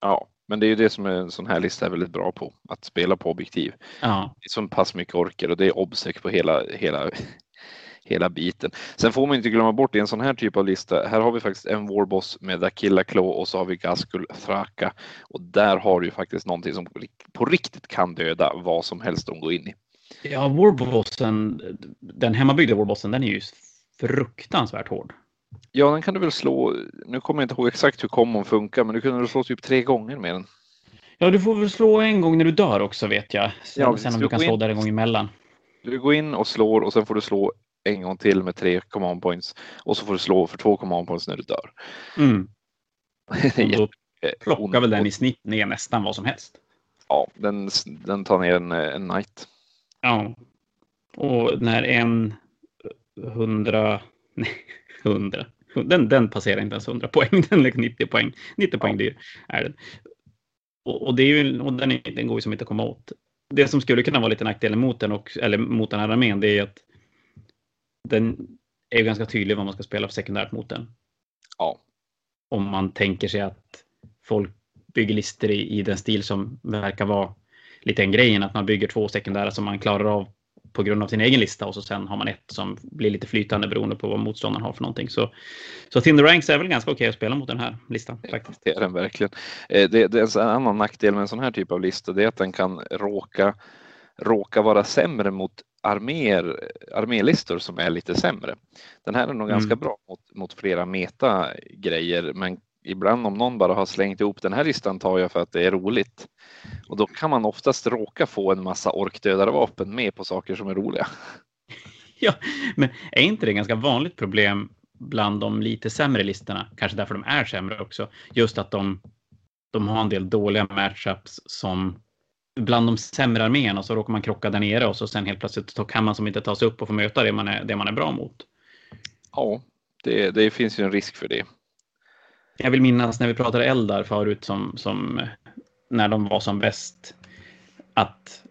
Ja, men det är ju det som en sån här lista är väldigt bra på. Att spela på objektiv. Ja, Det är så pass mycket orker och det är obsec på hela, hela, hela biten. Sen får man inte glömma bort i en sån här typ av lista. Här har vi faktiskt en Warboss med Dakilla Claw och så har vi Gaskul Thraka. Och där har du ju faktiskt någonting som på riktigt kan döda vad som helst de går in i. Ja, Warbossen, den hemmabyggda Warbossen, den är ju fruktansvärt hård. Ja, den kan du väl slå. Nu kommer jag inte ihåg exakt hur kommon funkar, men du kunde väl slå typ tre gånger med den. Ja, du får väl slå en gång när du dör också vet jag. Sen, Ja, sen om Du kan slå in- där en gång emellan. Du går in och slår och sen får du slå en gång till med tre command points och så får du slå för två command points när du dör. Mm. Då plockar väl den i snitt ner nästan vad som helst. Ja, den, den tar ner en, en knight. Ja. Och när en hundra, nej, hundra, den, den passerar inte ens 100 poäng, den är 90 poäng. 90 poäng dyr är den. Och, och, det är ju, och den, är, den går ju som inte att komma åt. Det som skulle kunna vara lite nackdelen mot den, och, eller mot den här armén, det är att den är ju ganska tydlig vad man ska spela för sekundärt mot den. Ja. Om man tänker sig att folk bygger listor i, i den stil som verkar vara lite en grejen, att man bygger två sekundära som man klarar av på grund av sin egen lista och så sen har man ett som blir lite flytande beroende på vad motståndaren har för någonting. Så, så the Ranks är väl ganska okej att spela mot den här listan. Faktiskt. Det är den verkligen. Eh, det, det är en annan nackdel med en sån här typ av lista, det är att den kan råka, råka vara sämre mot arméer, armélistor som är lite sämre. Den här är nog mm. ganska bra mot, mot flera meta-grejer, men ibland om någon bara har slängt ihop den här listan tar jag för att det är roligt. Och då kan man oftast råka få en massa orkdödarvapen med på saker som är roliga. Ja, men är inte det ett ganska vanligt problem bland de lite sämre listorna? Kanske därför de är sämre också. Just att de, de har en del dåliga matchups som bland de sämre arméerna så råkar man krocka där nere och så sen helt plötsligt så kan man som inte ta sig upp och få möta det man är, det man är bra mot. Ja, det, det finns ju en risk för det. Jag vill minnas när vi pratade eldar förut som, som när de var som bäst. Att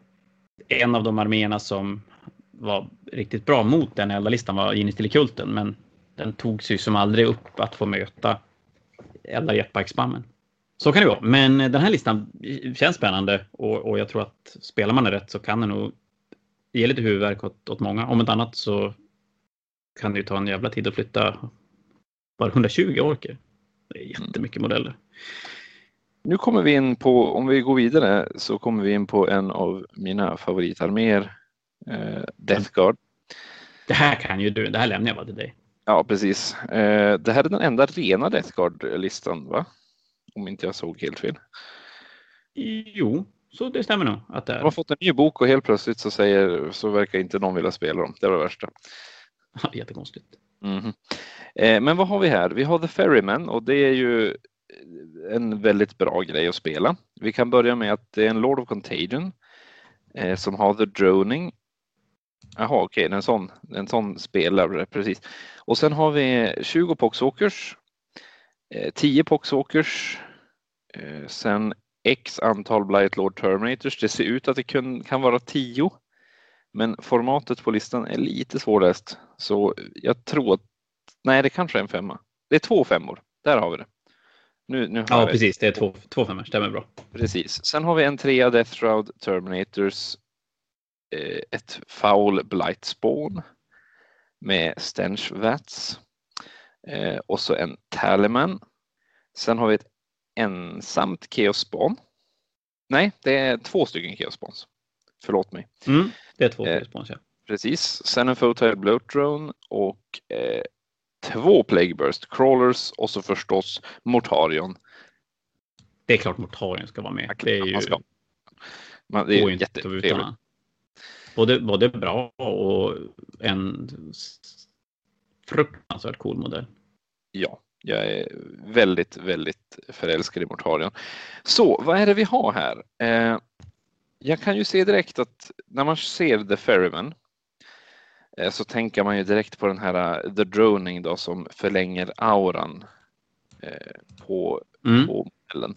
en av de arméerna som var riktigt bra mot den eldarlistan var Ginis kulten, men den tog sig som aldrig upp att få möta eldar jetpackspammen. Så kan det vara, men eh, den här listan känns spännande och, och jag tror att spelar man det rätt så kan det nog ge lite huvudvärk åt, åt många. Om inte annat så kan det ju ta en jävla tid att flytta bara 120 orker. Det är jättemycket modeller. Nu kommer vi in på, om vi går vidare, så kommer vi in på en av mina favoritarméer, eh, Death Guard. Det här kan ju du, det här lämnar jag bara till dig. Ja, precis. Eh, det här är den enda rena Death Guard-listan, va? Om inte jag såg helt fel. Jo, så det stämmer nog. Att det är. De har fått en ny bok och helt plötsligt så, säger, så verkar inte någon vilja spela dem. Det var det värsta. Ja, jättekonstigt. Mm. Eh, men vad har vi här? Vi har The Ferryman och det är ju eh, en väldigt bra grej att spela. Vi kan börja med att det är en Lord of Contagion eh, som har The Droning. Jaha, okej, okay, en sån, en sån spelare, precis. Och sen har vi 20 Poxwalkers, eh, 10 Poxwalkers, eh, sen X antal Blight Lord Terminators. Det ser ut att det kan, kan vara 10. Men formatet på listan är lite svårläst. Så jag tror att, nej det kanske är en femma. Det är två femmor, där har vi det. Nu, nu ja, precis. Det är två, två femmor. Stämmer bra. Precis. Sen har vi en trea Death Shroud Terminators. Eh, ett Foul Blight Spawn med Stench Vats. Eh, och så en Taliman. Sen har vi ett ensamt Chaos Spawn. Nej, det är två stycken Chaos Spawns. Förlåt mig. Mm, det är två eh, ja. Precis. Sen en Photile Bloat Drone och eh, två Plagueburst Crawlers och så förstås Mortarion. Det är klart Mortarion ska vara med. Det är ju... Ska. Man, det är ju jättetrevligt. Både, både bra och en fruktansvärt cool modell. Ja, jag är väldigt, väldigt förälskad i Mortarion. Så vad är det vi har här? Eh, jag kan ju se direkt att när man ser The Ferryman Eh, så tänker man ju direkt på den här uh, The Droning då som förlänger auran eh, på, mm. på modellen.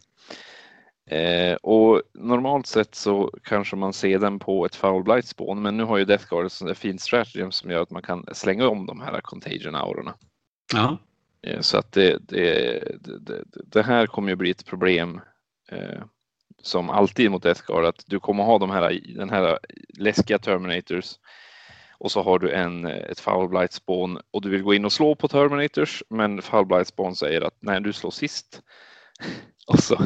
Eh, och normalt sett så kanske man ser den på ett Foul Blight spån men nu har ju Death Guard ett fint strategy som gör att man kan slänga om de här Contagion-aurorna. Ja. Eh, så att det, det, det, det, här kommer ju bli ett problem eh, som alltid mot Death Guard att du kommer ha de här, den här läskiga Terminators och så har du en, ett foul blight spawn och du vill gå in och slå på Terminators men foul blight spawn säger att nej du slår sist. och så,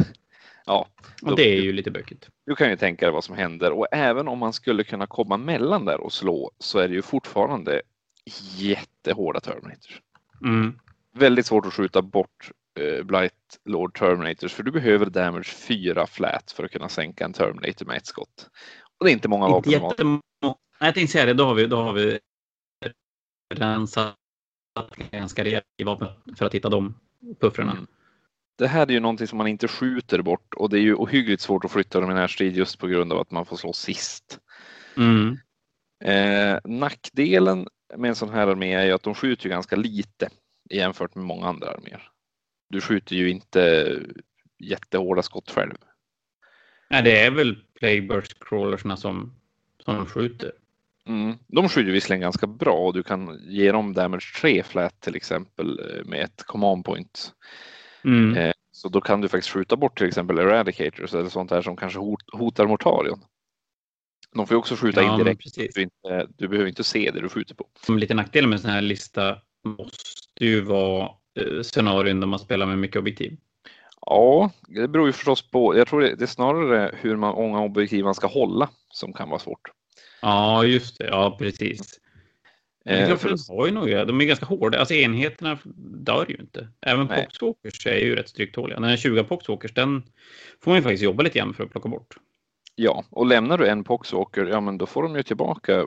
ja. Och det är ju lite bökigt. Du kan ju tänka dig vad som händer och även om man skulle kunna komma mellan där och slå så är det ju fortfarande jättehårda Terminators. Mm. Väldigt svårt att skjuta bort Blight Lord Terminators för du behöver damage 4 flat för att kunna sänka en Terminator med ett skott. Och det är inte många vapen. Inte jättemånga jag tänkte säga det, då har vi, då har vi rensat ganska rejält i vapen för att hitta de puffrarna. Mm. Det här är ju någonting som man inte skjuter bort och det är ju ohyggligt svårt att flytta dem i närstrid just på grund av att man får slå sist. Mm. Eh, nackdelen med en sån här armé är ju att de skjuter ganska lite jämfört med många andra arméer. Du skjuter ju inte jättehårda skott själv. Nej, det är väl Playburst crawlersna som, som skjuter. Mm. De skjuter visserligen ganska bra och du kan ge dem damage 3 flat till exempel eh, med ett command point. Mm. Eh, Så då kan du faktiskt skjuta bort till exempel Eradicators eller sånt där som kanske hot, hotar Mortarion. De får ju också skjuta Ja, in direkt. precis. Du, inte, du behöver inte se det du skjuter på. Som lite nackdel med en sån här lista måste ju vara scenarion där man spelar med mycket objektiv. Ja, det beror ju förstås på. Jag tror det, det är snarare hur man, många objektiv man ska hålla som kan vara svårt. Ja, just det. Ja, precis. Eh, för- har ju några, de är ganska hårda. Alltså enheterna dör ju inte. Även Nej. poxwalkers är ju rätt stryktåliga. Den här 20 poxwalkers, den får man ju faktiskt jobba lite grann för att plocka bort. Ja, och lämnar du en poxwalker, ja men då får de ju tillbaka eh,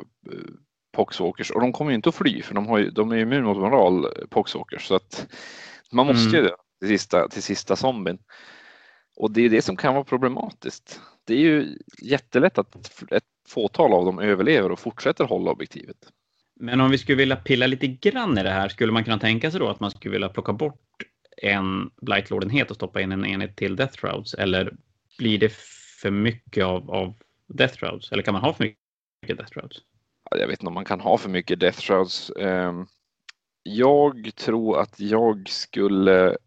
poxwalkers och de kommer ju inte att fly för de, har ju, de är ju immun mot moral, eh, poxwalkers. Så att man måste Mm. ju det till sista, till sista zombien. Och det är det som kan vara problematiskt. Det är ju jättelätt att ett fåtal av dem överlever och fortsätter hålla objektivet. Men om vi skulle vilja pilla lite grann i det här, skulle man kunna tänka sig då att man skulle vilja plocka bort en Blightlord-enhet och stoppa in en enhet till Death Shrouds? Eller blir det för mycket av, av Death Shrouds? Eller kan man ha för mycket Death Shrouds? Ja, Jag vet inte om man kan ha för mycket Death Shrouds. Ehm, Jag tror att jag skulle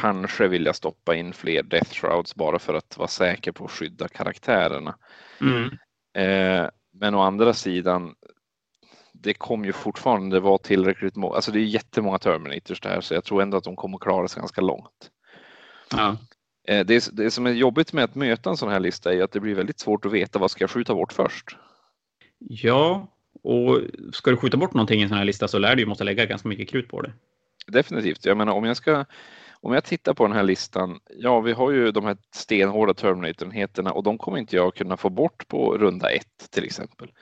kanske vilja stoppa in fler Death Shrouds bara för att vara säker på att skydda karaktärerna. Mm. Eh, Men å andra sidan, det kommer ju fortfarande vara tillräckligt många, alltså det är jättemånga Terminators där så jag tror ändå att de kommer klara sig ganska långt. Ja. Eh, Det, det som är jobbigt med att möta en sån här lista är att det blir väldigt svårt att veta vad ska jag skjuta bort först. Ja, och ska du skjuta bort någonting i en sån här lista så lär du ju måste lägga ganska mycket krut på det. Definitivt. Jag menar om jag ska om jag tittar på den här listan, ja vi har ju de här stenhårda Terminator-enheterna och de kommer inte jag kunna få bort på runda ett till exempel.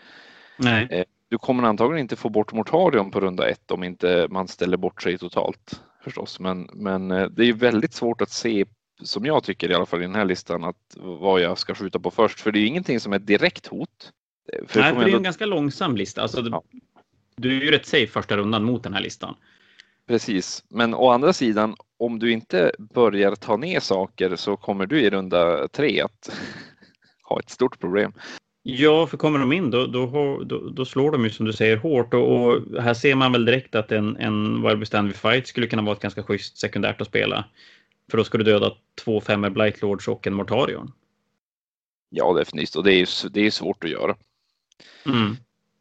Nej. Du kommer antagligen inte få bort Mortarion på runda ett om inte man ställer bort sig totalt förstås. Men, men eh, det är ju väldigt svårt att se, som jag tycker i alla fall i den här listan, att vad jag ska skjuta på först. För det är ingenting som är ett direkt hot. För Nej, för det är ändå- en ganska långsam lista. Alltså, du- Ja. Du är ju rätt safe första rundan mot den här listan. Precis, men å andra sidan om du inte börjar ta ner saker så kommer du i runda tre att ha ett stort problem. Ja, för kommer de in då, då, då, då slår de ju som du säger hårt och, och här ser man väl direkt att en, en Wild Stand vid Fight skulle kunna vara ett ganska schysst sekundärt att spela. För då ska du döda två femmer Blightlords och en Mortarion. Ja, definitivt och det är det är svårt att göra. Mm.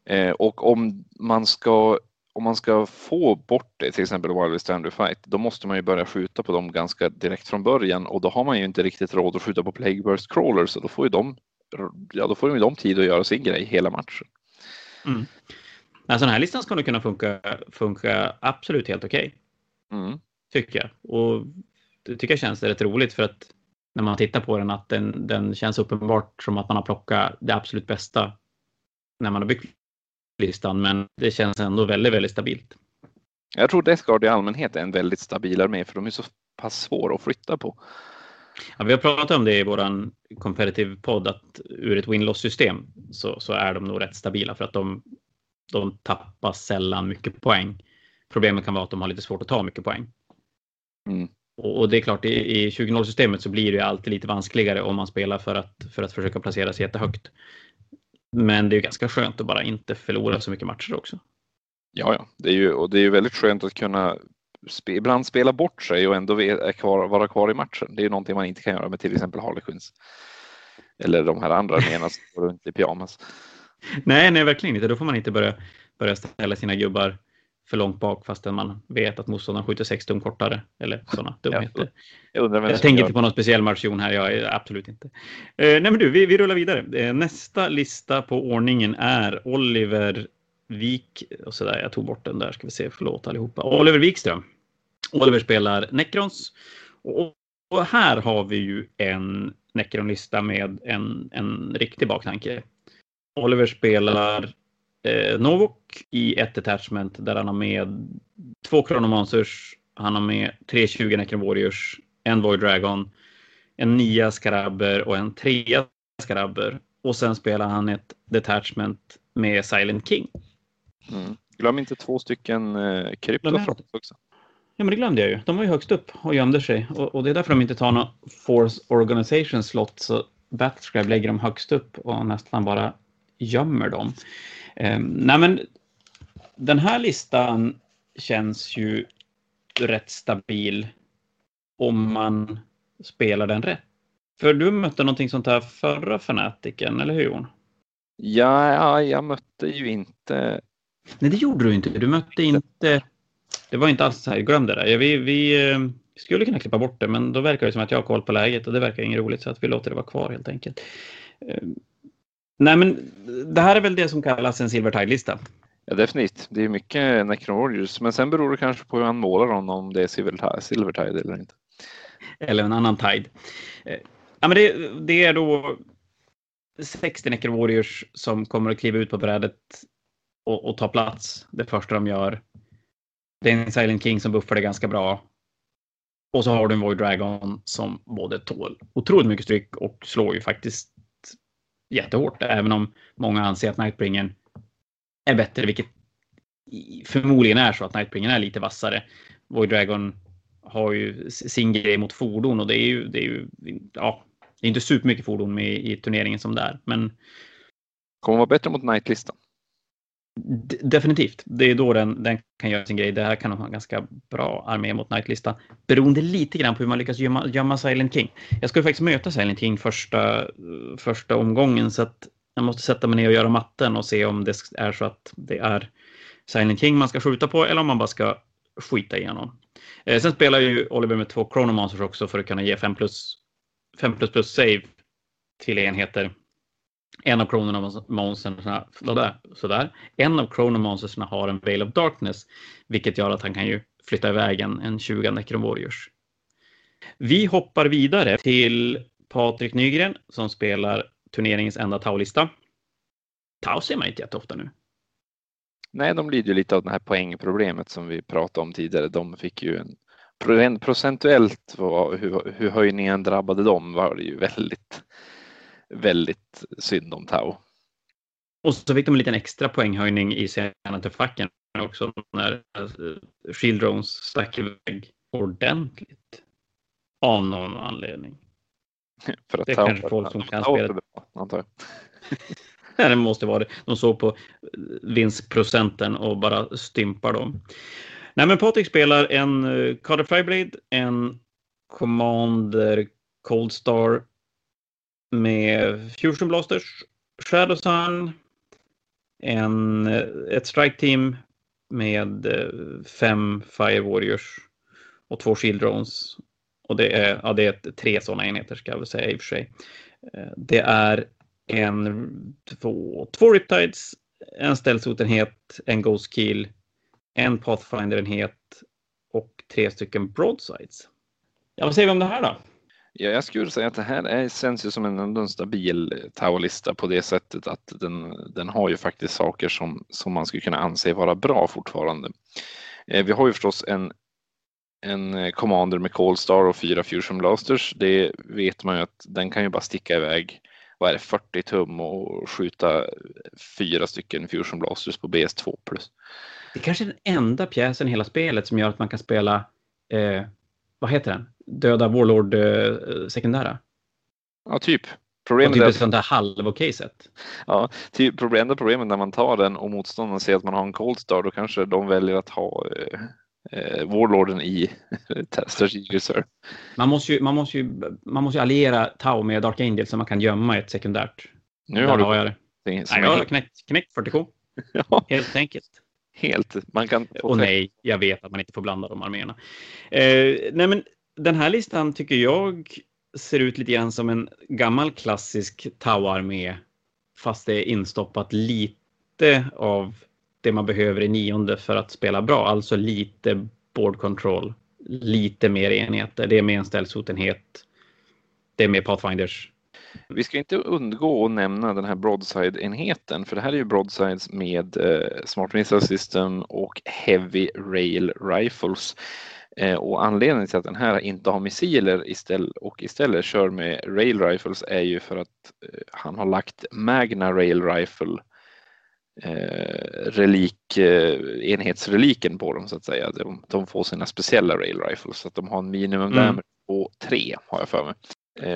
Eh, och om man ska om man ska få bort det, till exempel Wild Stand Fight, då måste man ju börja skjuta på dem ganska direkt från början och då har man ju inte riktigt råd att skjuta på Plague Burst Crawlers så då får ju de, ja, då får ju de tid att göra sin grej hela matchen. Mm. Alltså den här listan ska nog kunna funka, funka absolut helt okej. Mm. tycker jag. Och det tycker jag känns rätt roligt för att när man tittar på den att den, den känns uppenbart som att man har plockat det absolut bästa när man har byggt listan. Men det känns ändå väldigt, väldigt stabilt. Jag tror Death Guard i allmänhet är en väldigt stabil armé för de är så pass svåra att flytta på. Ja, vi har pratat om det i våran competitive podd att ur ett win-loss system så, så är de nog rätt stabila för att de, de tappar sällan mycket poäng. Problemet kan vara att de har lite svårt att ta mycket poäng. Mm. Och, och det är klart, i, i 20-0 systemet så blir det alltid lite vanskligare om man spelar för att, för att försöka placera sig jättehögt. Men det är ju ganska skönt att bara inte förlora så mycket matcher också. Ja, ja, det är ju, och det är ju väldigt skönt att kunna spe, ibland spela bort sig och ändå kvar, vara kvar i matchen. Det är ju någonting man inte kan göra med till exempel Harlequins. Eller de här andra arméerna som går runt i pyjamas. Nej, nej, verkligen inte. Då får man inte börja, börja ställa sina gubbar för långt bak fastän man vet att motståndaren skjuter sex tum kortare. Eller sådana dumheter. Jag Jag som tänker inte på någon speciell marsion här, jag är absolut inte. Eh, nej men du, vi, vi rullar vidare. Eh, nästa lista på ordningen är Oliver Wik, och så där, jag tog bort den där, ska vi se, förlåt allihopa. Oliver Wikström. Oliver spelar Necrons. Och, och här har vi ju en Necron-lista med en, en riktig baktanke. Oliver spelar eh, Novok i ett attachment där han har med två Chronomancers, han har med 320 Necron Warriors, en Void Dragon, en nia Skarabber och en trea Skarabber. Och sen spelar han ett detachment med Silent King. Mm. Glöm inte två stycken eh, krypto också. Ja, men det glömde jag ju. De var ju högst upp och gömde sig. Och, och det är därför de inte tar någon Force Organization slott. Så Battlerscribe lägger dem högst upp och nästan bara gömmer dem. Eh, nej, men den här listan känns ju rätt stabil. om man spelar den rätt. För du mötte någonting sånt här förra fanatiken, eller hur Jon? Ja, ja, jag mötte ju inte. Nej, det gjorde du inte. Du mötte inte. Det var inte alls så här, glöm det där. Vi, vi eh, skulle kunna klippa bort det, men då verkar det som att jag har koll på läget och det verkar inget roligt så att vi låter det vara kvar helt enkelt. Nej, men det här är väl det som kallas en Silvertide-lista. Ja, definitivt. Det är mycket Necron men sen beror det kanske på hur han målar honom, om det är Silvertide eller inte. Eller en annan Tide. Eh, ja, men det, det är då 60 Necron som kommer att kliva ut på brädet och, och ta plats det första de gör. Det är en Silent King som buffar det ganska bra. Och så har du en Void Dragon som både tål otroligt mycket stryk och slår ju faktiskt jättehårt, även om många anser att Nightbringer är bättre, vilket förmodligen är så att Nightbringer är lite vassare. Void Dragon har ju sin grej mot fordon och det är ju, det är ju ja, det är inte supermycket fordon med i turneringen som det är, men. Kommer vara bättre mot nightlistan. Definitivt. Det är då den, den kan göra sin grej. Det här kan ha en ganska bra armé mot Knight-lista. Beroende lite grann på hur man lyckas gömma, gömma Silent King. Jag skulle faktiskt möta Silent King första, första omgången så att jag måste sätta mig ner och göra matten och se om det är så att det är Silent King man ska skjuta på eller om man bara ska skita igenom. Eh, sen spelar ju Oliver med två Chronomancers också för att kunna ge 5 plus, 5 plus plus save till enheter. En av kronomonstren, sådär, sådär. En av kronomonstren har en Veil of Darkness, vilket gör att han kan ju flytta iväg en, en 20 Necron Vi hoppar vidare till Patrik Nygren som spelar turneringens enda Tau-lista. Tau ser man inte jätteofta nu. Nej, de lider ju lite av det här poängproblemet som vi pratade om tidigare. De fick ju en procentuellt hur, hur höjningen drabbade dem var det ju väldigt, väldigt synd om Tau. Och så fick de en liten extra poänghöjning i senaste facken också när eh, Shield Drones stack iväg ordentligt. Av någon anledning. För att det är kanske folk som kan spela. Antar jag. det måste vara det. De såg på vinstprocenten och bara stympar dem. Nej, men Patrik spelar en uh, Carter Fireblade, en Commander Cold Star med Fusion Blasters, Shadow Sun, en, ett Strike Team med eh, fem Fire Warriors och två Shield Drones. Och det är, ja, det är tre sådana enheter ska jag väl säga i och för sig. Eh, det är en, två, två Riptides, en ställsotenhet, en Ghost Kill, en Pathfinder-enhet och tre stycken Broadsides. Ja, vad säger vi om det här då? Ja, jag skulle säga att det här är, känns ju som en, en stabil eh, Tau-lista på det sättet att den, den har ju faktiskt saker som, som man skulle kunna anse vara bra fortfarande. Eh, vi har ju förstås en, en eh, Commander med Callstar och fyra Fusion Blasters. Det vet man ju att den kan ju bara sticka iväg vad är det, 40 tum och skjuta eh, fyra stycken Fusion Blasters på BS2 plus. Det är kanske är den enda pjäsen i hela spelet som gör att man kan spela, eh, vad heter den, Döda Warlord eh. Ja, typ. Problemet typ är sånt där halv-okej sätt. Ja, typ, enda problemet när man tar den och motståndaren ser att man har en Cold Star, då kanske de väljer att ha eh, eh, Warlorden i Strategic Reserve. Man måste, ju, man, måste ju, man måste ju alliera Tau med Dark Angel så man kan gömma ett sekundärt. Nu har du har jag det. Nej, jag har knäckt, knäckt 40K. ja. Helt enkelt. Helt. Man kan Och nej, jag vet att man inte får blanda de arméerna. Eh, nej, men den här listan tycker jag ser ut lite grann som en gammal klassisk Tau-armé. Fast det är instoppat lite av det man behöver i nionde för att spela bra. Alltså lite board control, lite mer enheter. Det är mer en ställsotenhet. Det är mer Pathfinders. Vi ska inte undgå att nämna den här Broadside-enheten, för det här är ju Broadsides med eh, Smart Missile System och Heavy Rail Rifles. Eh, och anledningen till att den här inte har missiler istället, och istället kör med Rail Rifles är ju för att eh, han har lagt Magna Rail Rifle eh, relik, enhetsreliken på dem så att säga. De, de får sina speciella rail rifles så att de har en minimum mm. damage på tre har jag för mig.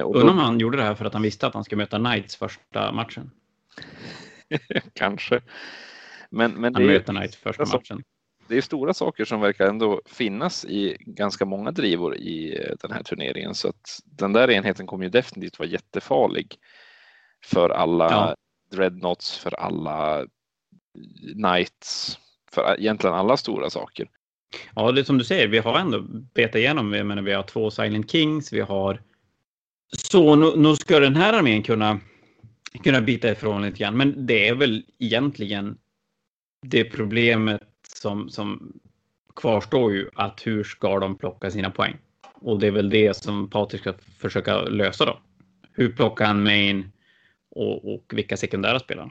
Undrar om han gjorde det här för att han visste att han skulle möta Knights första matchen. Kanske. Men, men han möter Knights första matchen. Det är stora saker som verkar ändå finnas i ganska många drivor i eh, den här turneringen så att den där enheten kommer ju definitivt vara jättefarlig för alla ja. dreadnoughts, för alla knights, för egentligen alla stora saker. Ja, det är som du säger, vi har ändå betat igenom, jag menar, vi har två Silent Kings, vi har så nu, nu ska den här armén kunna, kunna bita ifrån lite grann, men det är väl egentligen det problemet som, som kvarstår ju att hur ska de plocka sina poäng? Och det är väl det som Patrik ska försöka lösa då. Hur plockar han main och, och vilka sekundära spelare?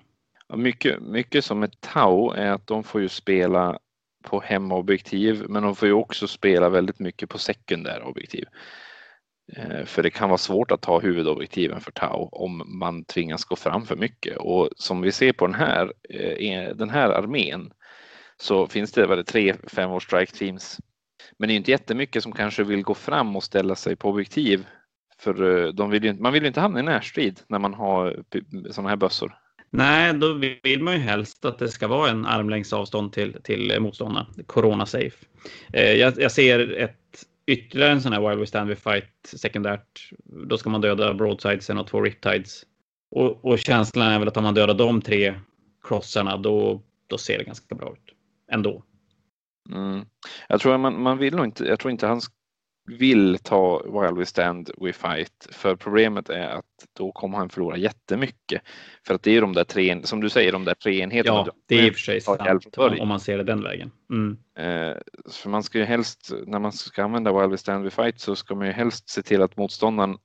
Ja, mycket, mycket som är Tau är att de får ju spela på hemmaobjektiv, men de får ju också spela väldigt mycket på sekundära objektiv. Eh, för det kan vara svårt att ta huvudobjektiven för Tau om man tvingas gå fram för mycket. Och som vi ser på den här, eh, den här armén så finns det det tre femårs strike teams. Men det är inte jättemycket som kanske vill gå fram och ställa sig på objektiv. För eh, de vill ju, man vill ju inte hamna i närstrid när man har sådana här bössor. Nej, då vill man ju helst att det ska vara en armlängds avstånd till, till motståndarna. Corona safe. Eh, jag, jag ser ett ytterligare en sån här Wild We Stand We Fight sekundärt. Då ska man döda broadsidesen och två riptides. Och, och känslan är väl att om man dödar de tre crossarna då, då ser det ganska bra ut ändå. Mm. Jag tror man, man vill nog inte, jag tror inte han vill ta While We Stand We Fight för problemet är att då kommer han förlora jättemycket. För att det är de där tre, som du säger, de där tre enheterna. Ja, det är i och för sig sant om man ser det den vägen. Mm. Eh, för man ska ju helst, när man ska använda While We Stand We Fight så ska man ju helst se till att motståndaren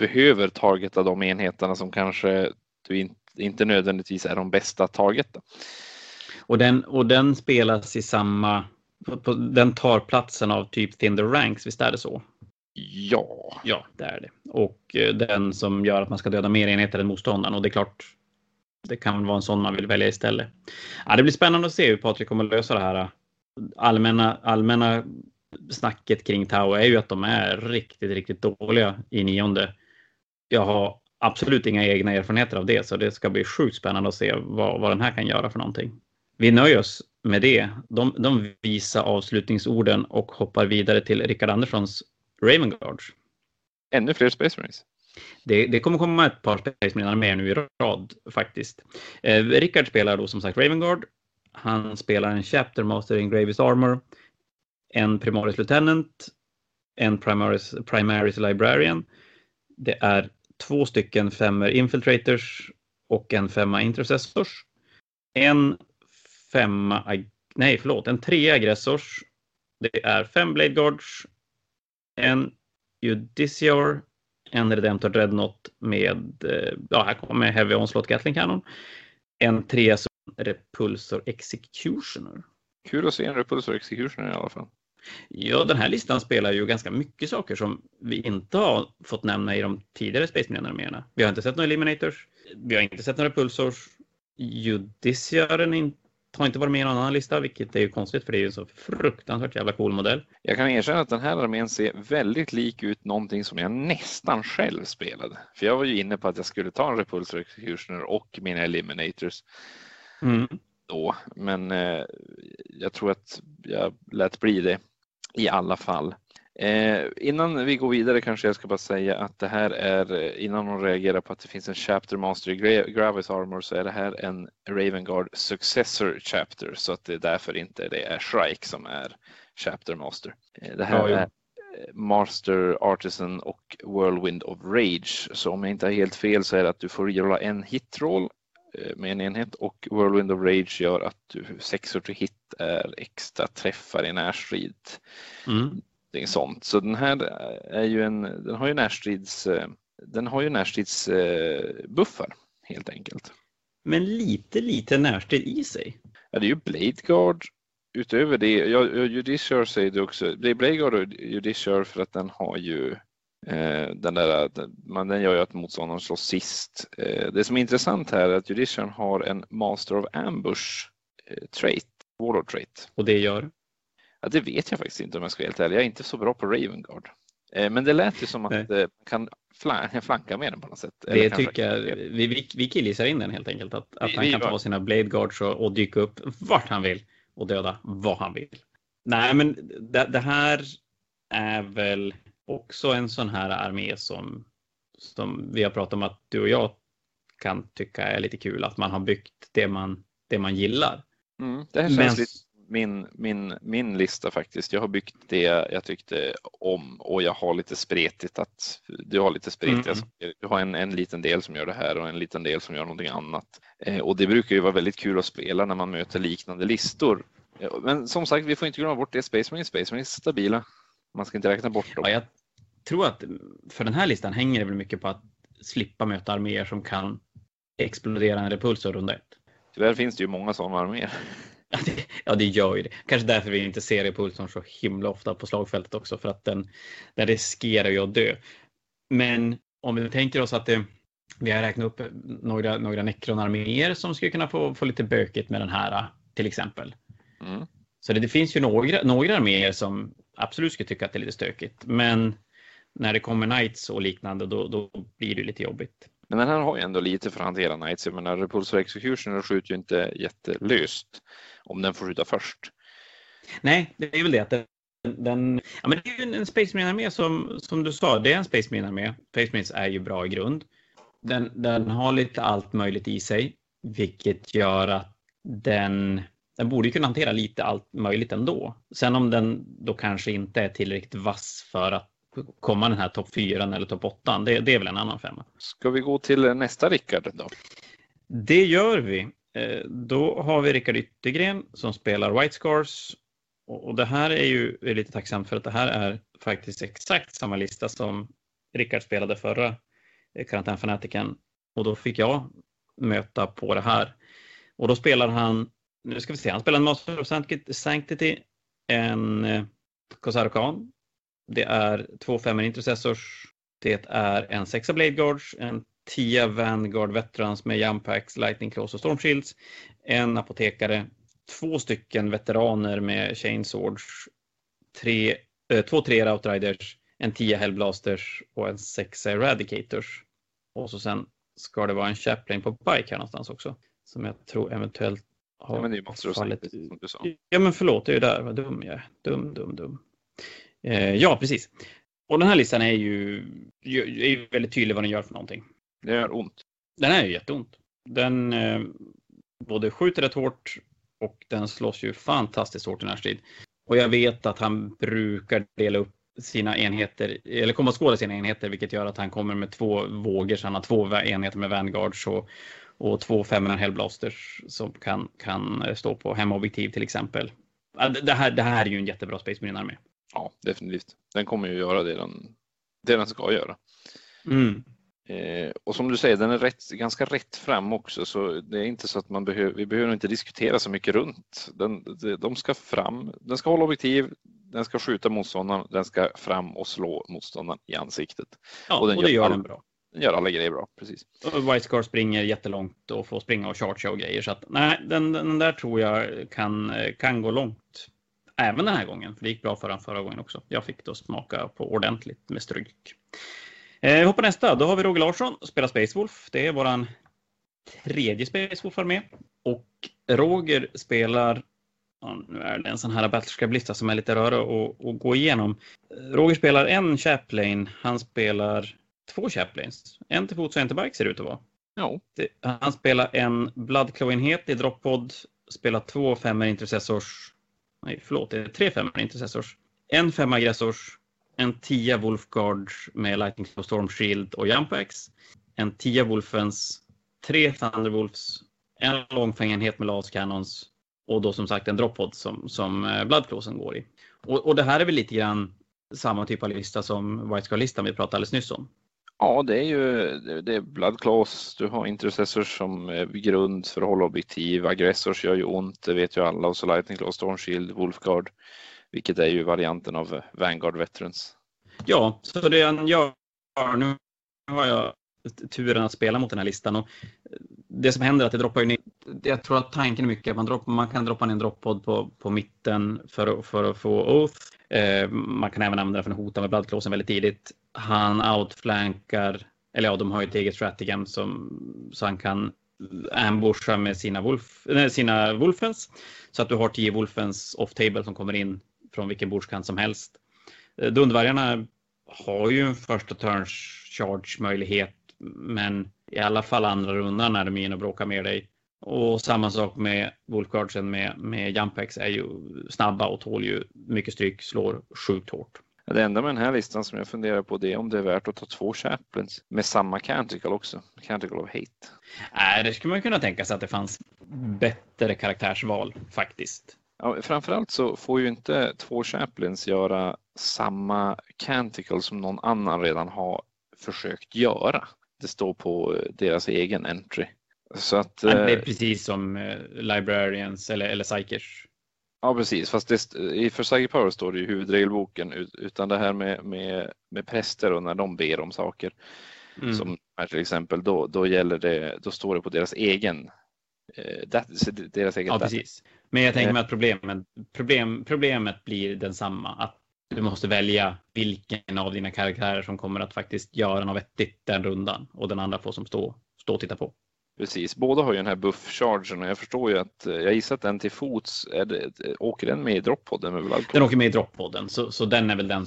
behöver targeta de enheterna som kanske du inte, inte nödvändigtvis är de bästa targeta. Och den, och den spelas i samma på, på, den tar platsen av typ the Ranks, visst är det så? Ja. Ja, det är det. Och eh, den som gör att man ska döda mer enheter än motståndaren. Och det är klart, det kan vara en sån man vill välja istället. Ja, det blir spännande att se hur Patrik kommer att lösa det här allmänna, allmänna snacket kring Tau är ju att de är riktigt, riktigt dåliga i nionde. Jag har absolut inga egna erfarenheter av det, så det ska bli sjukt spännande att se vad, vad den här kan göra för någonting. Vi nöjer oss med det. De, de visar avslutningsorden och hoppar vidare till Rickard Anderssons Raven Guards. Ännu fler Space Marines. Det, det, kommer komma ett par Space Marines mer nu i rad faktiskt. Eh, Rickard spelar då som sagt Raven Guard. Han spelar en Chapter Master in Gravis Armor, en Primaris Lieutenant, en Primaris, Primaris Librarian. Det är två stycken femmer Infiltrators och en femma Intercessors. En femma, nej förlåt, en trea aggressors. Det är fem Blade Guards, en Judiciar, en Redemptor Dreadnought med, eh, ja här kommer Heavy Onslaught Gatling Cannon, en trea Repulsor Executioner. Kul att se en Repulsor Executioner i alla fall. Ja, den här listan spelar ju ganska mycket saker som vi inte har fått nämna i de tidigare Space Marine-arméerna. Vi har inte sett några Eliminators. Vi har inte sett några Repulsors. Judiciaren är inte har inte varit med i någon annan lista, vilket är ju konstigt för det är ju en så fruktansvärt jävla cool modell. Jag kan erkänna att den här armén ser väldigt lik ut någonting som jag nästan själv spelade. För jag var ju inne på att jag skulle ta en Repulsor Executioner och mina Eliminators. Mm. Då, men eh, jag tror att jag lät bli det i alla fall. Eh, innan vi går vidare kanske jag ska bara säga att det här är, eh, innan någon reagerar på att det finns en Chapter Master i Gravis Armor så är det här en Ravengard Successor Chapter så att det är därför inte det är Shrike som är Chapter Master. Eh, det här ja, är eh, Master Artisan och Whirlwind of Rage. Så om jag inte har helt fel så är det att du får göra en hitroll eh, med en enhet och Whirlwind of Rage gör att du sexor till hit är extra träffar i närstrid. Mm sånt. Så den här är ju en, den har ju närstrids, den har ju närstridsbuffar helt enkelt. Men lite, lite närstrid i sig. Ja, det är ju Blade Guard. Utöver det, ja, Judiciar säger du också, det är Blade Guard och Judiciar för att den har ju eh, den där, man, den gör ju att motståndaren slår sist. Eh, det som är intressant här är att Judiciar har en Master of Ambush eh, trait, Warlord trait. Och det gör? Ja, det vet jag faktiskt inte om jag ska vara helt ärlig. Jag är inte så bra på Ravengard. Eh, men det lät ju som att man eh, kan flanka med den på något sätt. Det tycker jag. Vi, vi, vi killgissar in den helt enkelt. Att, att vi, han kan vi, ta sina Blade Guards och, och, dyka upp vart han vill och döda vad han vill. Nej, men det, det här är väl också en sån här armé som, som vi har pratat om att du och jag kan tycka är lite kul, att man har byggt det man, det man gillar. Mm, det här känns men, lite min, min, min lista faktiskt. Jag har byggt det jag tyckte om och jag har lite spretigt att du har lite spretiga mm. Du har en, en liten del som gör det här och en liten del som gör någonting annat. Eh, och det brukar ju vara väldigt kul att spela när man möter liknande listor. Eh, men som sagt, vi får inte glömma bort det. Space Marine Space Marine är stabila. Man ska inte räkna bort dem. Ja, jag tror att för den här listan hänger det väl mycket på att slippa möta arméer som kan explodera en repulsor runda ett. Tyvärr finns det ju många sådana arméer. Ja det, ja, det gör ju det. Kanske därför vi inte ser repulsorn så himla ofta på slagfältet också, för att den, den riskerar ju att dö. Men om vi tänker oss att det, vi har räknat upp några, några nekronarméer som skulle kunna få, få lite bökigt med den här till exempel. Mm. Så det, det, finns ju några, några arméer som absolut skulle tycka att det är lite stökigt. Men när det kommer Knights och liknande då, då blir det lite jobbigt. Men den här har ju ändå lite för att hantera Knights. Jag menar Repulsor Executioner skjuter ju inte jättelöst om den får skjuta först. Nej, det är väl det att den, den ja, men det är ju en Space Marine-armé som, som du sa, det är en Space Marine-armé. Space Marines är ju bra i grund. Den, den har lite allt möjligt i sig, vilket gör att den, den borde kunna hantera lite allt möjligt ändå. Sen om den då kanske inte är tillräckligt vass för att komma den här topp 4 eller topp 8, det, det är väl en annan femma. Ska vi gå till nästa Rickard då? Det gör vi. Eh, då har vi Rickard Yttergren som spelar White Scars. Och det här är ju är lite tacksamt för att det här är faktiskt exakt samma lista som Rickard spelade förra eh, karantänfanatiken. Och då fick jag möta på det här. Och då spelar han, nu ska vi se, han spelar en Master of Sanctity, en eh, Kosarokan. Det är två femmor intercessors. Det är en sexa Blade Guards, en 10 Vanguard Veterans med Jumpacks, Lightning Claws och Storm Shields, en apotekare, två stycken veteraner med Chainswords, tre, äh, två tre Outriders, en 10 Hellblasters och en 6 Eradicators. Och så sen ska det vara en Chaplain på bike här någonstans också, som jag tror eventuellt har ja, men det är fallit. Som du sa. Ja, men förlåt, det är ju där, vad dum jag är. Dum, dum, dum. Eh, ja, precis. Och den här listan är ju, är ju väldigt tydlig vad den gör för någonting. Det gör ont. Den är ju jätteont. Den eh, både skjuter rätt hårt och den slåss ju fantastiskt hårt i närstrid. Och jag vet att han brukar dela upp sina enheter, eller komma skåda sina enheter, vilket gör att han kommer med två vågor, så han har två enheter med Vanguards och, och två femmor Hellblasters som kan, kan stå på hemobjektiv till exempel. Det här, det här är ju en jättebra Space Marine-armé. Ja, definitivt. Den kommer ju göra det den, det den ska göra. Mm. Eh, och som du säger, den är rätt, ganska rätt fram också, så det är inte så att man behöver, vi behöver inte diskutera så mycket runt. Den, de ska fram, den ska hålla objektiv, den ska skjuta motståndaren, den ska fram och slå motståndaren i ansiktet. Ja, och, den och det gör, all, den bra. Den gör alla grejer bra, precis. White Scar springer jättelångt och får springa och charge och grejer, så att nej, den, den där tror jag kan, kan gå långt. Även den här gången, för det gick bra för den förra gången också. Jag fick då smaka på ordentligt med stryk. Eh, hoppar nästa. Då har vi Roger Larsson, spelar Space Wolf. Det är våran tredje Space Wolf-armé. Och Roger spelar, ja, nu är det en sån här Battlescribe-lista som är lite rörig att, gå igenom. Roger spelar en Chaplain, han spelar två Chaplains. En till fots och en till bike ser det ut att vara. Ja. Han spelar en Bloodclaw-enhet i Droppod, spelar två femmer intercessors. Nej, förlåt, det är tre femmer intercessors. En fem aggressors, en 10 Wolfguard med Lightning Storm Storm Shield och Jumpax. En 10 Wolfens, tre Thunderwolves, en långfängenhet med Las Cannons och då som sagt en droppod som, som eh, Bloodclawsen går i. Och, och det här är väl lite grann samma typ av lista som White Scar-listan vi pratade alldeles nyss om. Ja, det är ju det är Bloodclaws. Du har intercessors som grund för att hålla objektiv. Aggressors gör ju ont, det vet ju alla. Och så Lightning Claw, Storm Shield, Wolfguard vilket är ju varianten av Vanguard Veterans. Ja, så det han gör nu har jag turen att spela mot den här listan och det som händer är att det droppar ju ner. Jag tror att tanken är mycket att man, droppar, man kan droppa ner en droppod på, på mitten för, för att få Oath. Eh, man kan även använda den för att hota med Bloodclawsen väldigt tidigt. Han outflankar, eller ja, de har ju ett eget strategem som, så han kan ambusha med sina, wolf, nej, sina wolfens. Så att du har tio wolfens off-table som kommer in från vilken bordskant som helst. Eh, Dundvargarna har ju en första turns charge möjlighet, men i alla fall andra rundan är de in och bråkar med dig. Och samma sak med Wolfguardsen med, med Jumpex är ju snabba och tål ju mycket stryk, slår sjukt hårt. Det enda med den här listan som jag funderar på det är om det är värt att ta två Chaplins med samma Canticle också. Canticle of Hate. Nej, det skulle man kunna tänka sig att det fanns bättre karaktärsval faktiskt. Ja, framförallt så får ju inte två Chaplins göra samma Canticle som någon annan redan har försökt göra. Det står på deras egen entry. Så att, det är eh, precis som eh, Librarians eller, eller Psykers. Ja precis, fast det, i för Psychic Power står det i huvudregelboken utan det här med, med, med präster och när de ber om saker. Mm. Som här till exempel, då, då gäller det, då står det på deras egen eh, deras egen Ja, precis. Men jag tänker mig att problemet, problem, problemet blir densamma. Att du måste välja vilken av dina karaktärer som kommer att faktiskt göra något vettigt den rundan och den andra får som stå, stå och titta på. Precis, båda har ju den här buff-chargen och jag förstår ju att jag gissar att den till fots, det, åker den med i droppodden? Den åker med i droppodden, så, så den är väl den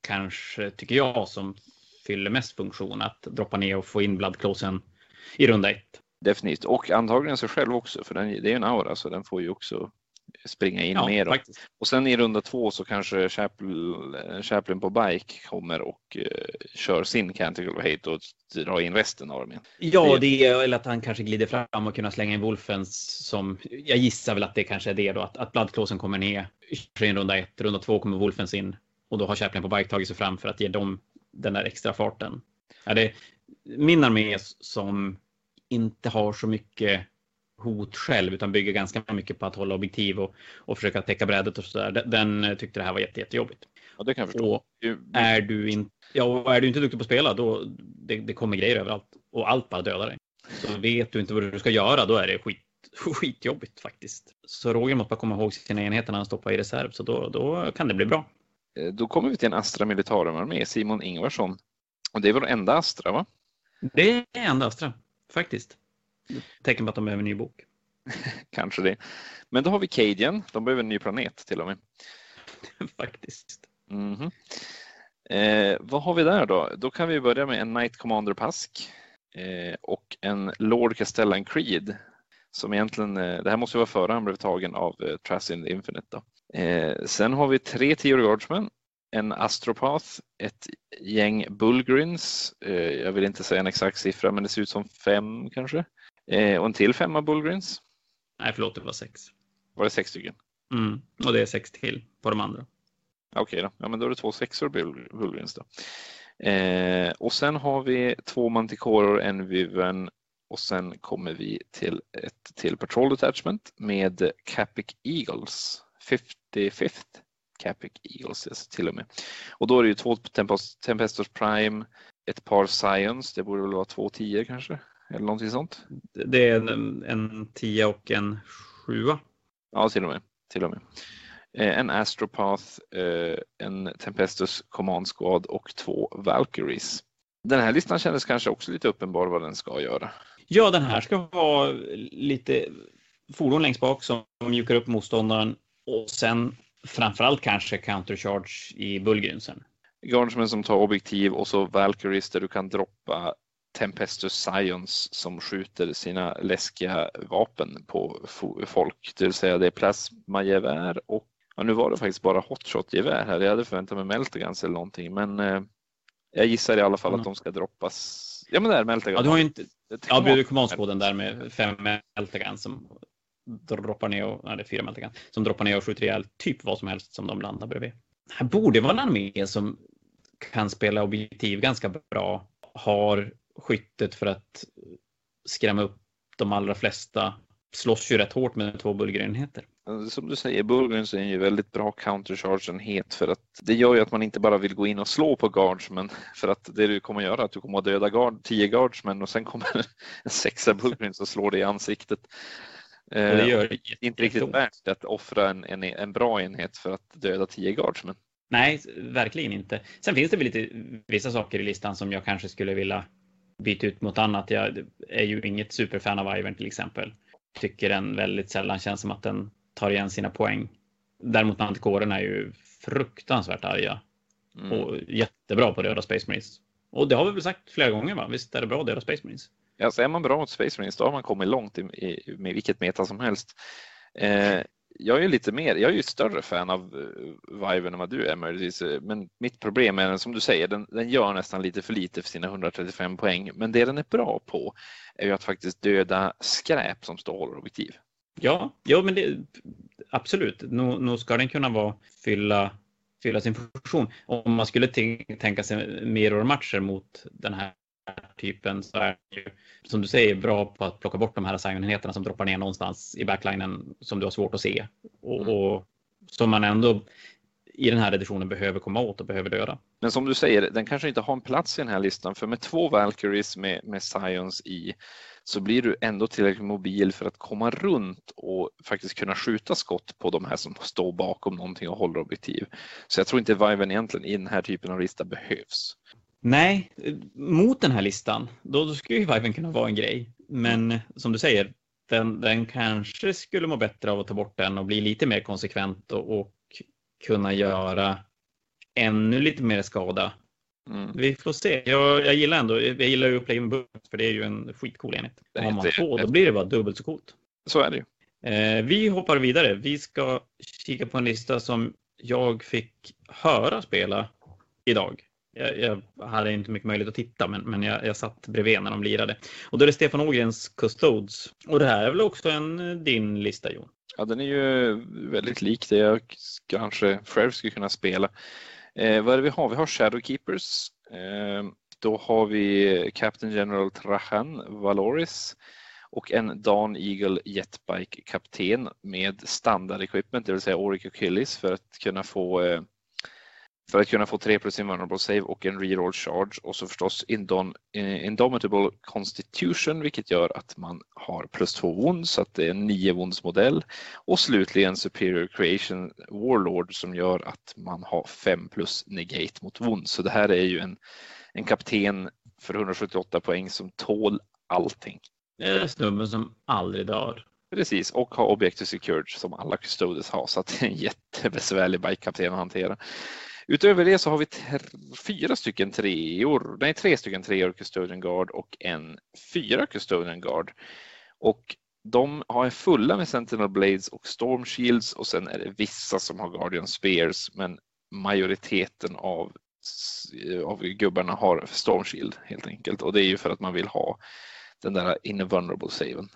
kanske, tycker jag, som fyller mest funktion att droppa ner och få in bloodclosen i runda ett. Definitivt, och antagligen sig själv också, för den, det är ju en aura så den får ju också springa in ja, mer. Och, och sen i runda två så kanske Chaplin på bike kommer och uh, kör sin Canticle of Hate och drar in resten av armén. Ja, det är, eller att han kanske glider fram och kunna slänga in Wolfens som jag gissar väl att det kanske är det då att, att Bloodclawsen kommer ner i runda ett, runda två kommer Wolfens in och då har Chaplin på bike tagit sig fram för att ge dem den där extra farten. Ja, det, min armé som inte har så mycket hot själv utan bygger ganska mycket på att hålla objektiv och, och försöka täcka brädet och sådär. Den, den tyckte det här var jätte, jättejobbigt. Ja, det kan jag förstå. Och är, du in, ja, är du inte duktig på att spela då det, det kommer grejer överallt och allt bara dödar dig. Så vet du inte vad du ska göra då är det skit, skitjobbigt faktiskt. Så Roger måste bara komma ihåg sina enheter när han stoppar i reserv så då, då kan det bli bra. Eh, då kommer vi till en Astra Militarum med Simon Ingvarsson. Och det är vår enda Astra va? Det är enda Astra faktiskt. Tecken på att de behöver en ny bok. Kanske det. Men då har vi Cadian. De behöver en ny planet till och med. Faktiskt. Mm -hmm. eh, vad har vi där då? Då kan vi börja med en Knight Commander Pask eh, och en Lord Castellan Creed. Som egentligen, eh, det här måste vara före han blev tagen av eh, Trass in the Infinite. Då. Eh, sen har vi tre Theory Guardsmen en Astropath, ett gäng Bullgrins. Eh, jag vill inte säga en exakt siffra, men det ser ut som fem kanske. Eh, och en till femma Bullgrins. Nej, förlåt, det var sex. Var det sex stycken? Mm, och det är sex till på de andra. Okej okay då, ja, men då är det två sexor Bullgrins då. Eh, och sen har vi två Manticoror, en Viven och sen kommer vi till ett till Patrol Detachment med Capic Eagles 55th Capic Eagles alltså, till och med. Och då är det ju två Tempestos Prime, ett par Science, det borde väl vara två tio kanske? Eller någonting sånt. Det är en, en tia och en sjua. Ja, till och med. Till och med. Eh, en Astropath, eh, en Tempestus Command Squad och två Valkyries. Den här listan kändes kanske också lite uppenbar vad den ska göra. Ja, den här ska vara lite fordon längst bak som mjukar upp motståndaren och sen framförallt kanske countercharge i bullgrunsen. Guardsmen som tar objektiv och så Valkyries där du kan droppa Tempestus Science som skjuter sina läskiga vapen på folk. Det vill säga det är plasmagevär och ja, nu var det faktiskt bara hotshot-gevär här. Jag hade förväntat mig Meltagans eller någonting men eh, jag gissar i alla fall mm. att de ska droppas. Ja men det är Meltagans. Ja, du har ju inte... Ja, du den där med fem Meltagans som droppar ner och, nej, det är fyra Meltagan, som droppar ner och skjuter ihjäl typ vad som helst som de landar bredvid. Här borde vara en armé som kan spela objektiv ganska bra, har skyttet för att skrämma upp de allra flesta, slåss ju rätt hårt med två bullgrenheter. Som du säger, Bullgrens är ju väldigt bra countercharge-enhet för att det gör ju att man inte bara vill gå in och slå på guardsmen för att det du kommer att göra är att du kommer att döda guard, tio guardsmen och sen kommer en sexa Bullgrens och slår dig i ansiktet. Och det gör eh, inte riktigt värt att offra en, en, en bra enhet för att döda 10 guardsmen. Nej, verkligen inte. Sen finns det väl lite vissa saker i listan som jag kanske skulle vilja byta ut mot annat. Jag är ju inget superfan av Ivern till exempel. Tycker den väldigt sällan känns som att den tar igen sina poäng. Däremot Manticoren är ju fruktansvärt arga mm. och jättebra på döda Space Marines. Och det har vi väl sagt flera gånger, va? Visst är det bra att döda Space Marines? Alltså är man bra mot Space Marines då har man kommit långt i, i, med vilket meta som helst. Eh, jag är lite mer, jag är ju större fan av eh, uh, Viven än vad du är möjligtvis. Men mitt problem är som du säger, den, den, gör nästan lite för lite för sina 135 poäng. Men det den är bra på är ju att faktiskt döda skräp som står håller objektiv. Ja, ja men det, absolut. Nu, ska den kunna vara, fylla, fylla sin funktion. Om man skulle tänka sig mer matcher mot den här typen så är det ju, som du säger, bra på att plocka bort de här assignenheterna som droppar ner någonstans i backlinen som du har svårt att se och, mm. och som man ändå i den här editionen behöver komma åt och behöver döda. Men som du säger, den kanske inte har en plats i den här listan för med två Valkyries med, med Science i så blir du ändå tillräckligt mobil för att komma runt och faktiskt kunna skjuta skott på de här som står bakom någonting och håller objektiv. Så jag tror inte Viven egentligen i den här typen av lista behövs. Nej, mot den här listan, då, då skulle ju Viven kunna vara en grej. Men som du säger, den, den kanske skulle må bättre av att ta bort den och bli lite mer konsekvent och, och kunna göra ännu lite mer skada. Mm. Vi får se. Jag, jag gillar ändå, jag gillar ju Play med för det är ju en skitcool enhet. Har man två, då blir det bara dubbelt så coolt. Så är det ju. Eh, vi hoppar vidare. Vi ska kika på en lista som jag fick höra spela idag. Jag, jag, hade inte mycket möjlighet att titta, men, men jag, jag satt bredvid när de lirade. Och då är det Stefan Ågrens Custodes. Och det här är väl också en eh, din lista, Jon? Ja, den är ju väldigt lik det jag kanske själv skulle kunna spela. Eh, vad är det vi har? Vi har Shadowkeepers. Eh, då har vi Captain General Trajan Valoris och en Dan Eagle Jetbike kapten med standard equipment, det vill säga Oric Achilles för att kunna få eh, för att kunna få 3 plus invulnerable save och en reroll charge och så förstås Indom, eh, Indomitable Constitution vilket gör att man har plus 2 wounds så att det är en 9 wounds modell och slutligen Superior Creation Warlord som gör att man har 5 plus negate mot wounds. Så det här är ju en, en kapten för 178 poäng som tål allting. Det är snubben som aldrig dör. Precis, och har Objective Secured som alla Custodes har så att det är en jättebesvärlig bike-kapten att hantera. Utöver det så har vi fyra stycken treor, nej tre stycken treor Custodian Guard och en fyra Custodian Guard. Och de har fulla med Sentinel Blades och Storm Shields och sen är det vissa som har Guardian Spears men majoriteten av, av gubbarna har Storm Shield helt enkelt och det är ju för att man vill ha den där invulnerable saven.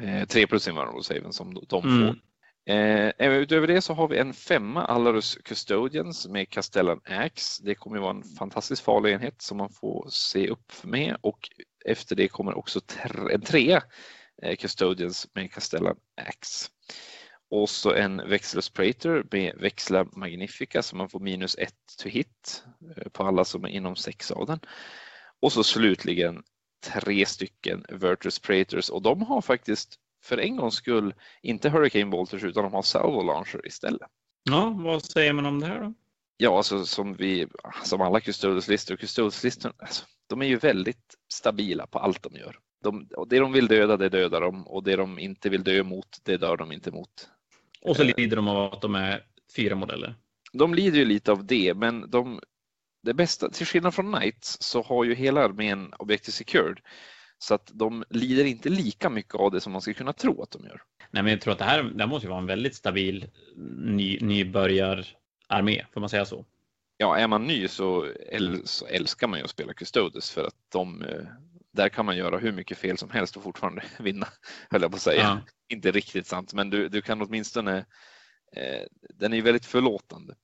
Eh, 3 plus invulnerable saven som de får. Eh, eh, utöver det så har vi en femma Alarus Custodians med Castellan Axe. Det kommer att vara en fantastiskt farlig enhet som man får se upp med och efter det kommer också en trea eh, Custodians med Castellan Axe. Och så en Vexilus Praetor med Växla Magnifica så man får minus ett to hit eh, på alla som är inom sex av den. Och så slutligen tre stycken Virtus Praetors och de har faktiskt för en gångs skull inte Hurricane Bolters utan de har Salvo Launcher istället. Ja, vad säger man om det här då? Ja, alltså som vi, som alla Custodes-listor, Custodes-listor, alltså, de är ju väldigt stabila på allt de gör. De, det de vill döda, det dödar de och det de inte vill dö mot, det dör de inte mot. Och så lider de av att de är fyra modeller. De lider ju lite av det, men de, det bästa, till skillnad från Knights så har ju hela armén Objective Secured. Så att de lider inte lika mycket av det som man skulle kunna tro att de gör. Nej, men jag tror att det här, det här måste vara en väldigt stabil ny, nybörjararmé, får man säga så? Ja, är man ny så, äl, så älskar man ju att spela Custodes för att de, eh, där kan man göra hur mycket fel som helst och fortfarande vinna, höll jag på att säga. Ja. Inte riktigt sant, men du, du kan åtminstone, eh, den är ju väldigt förlåtande.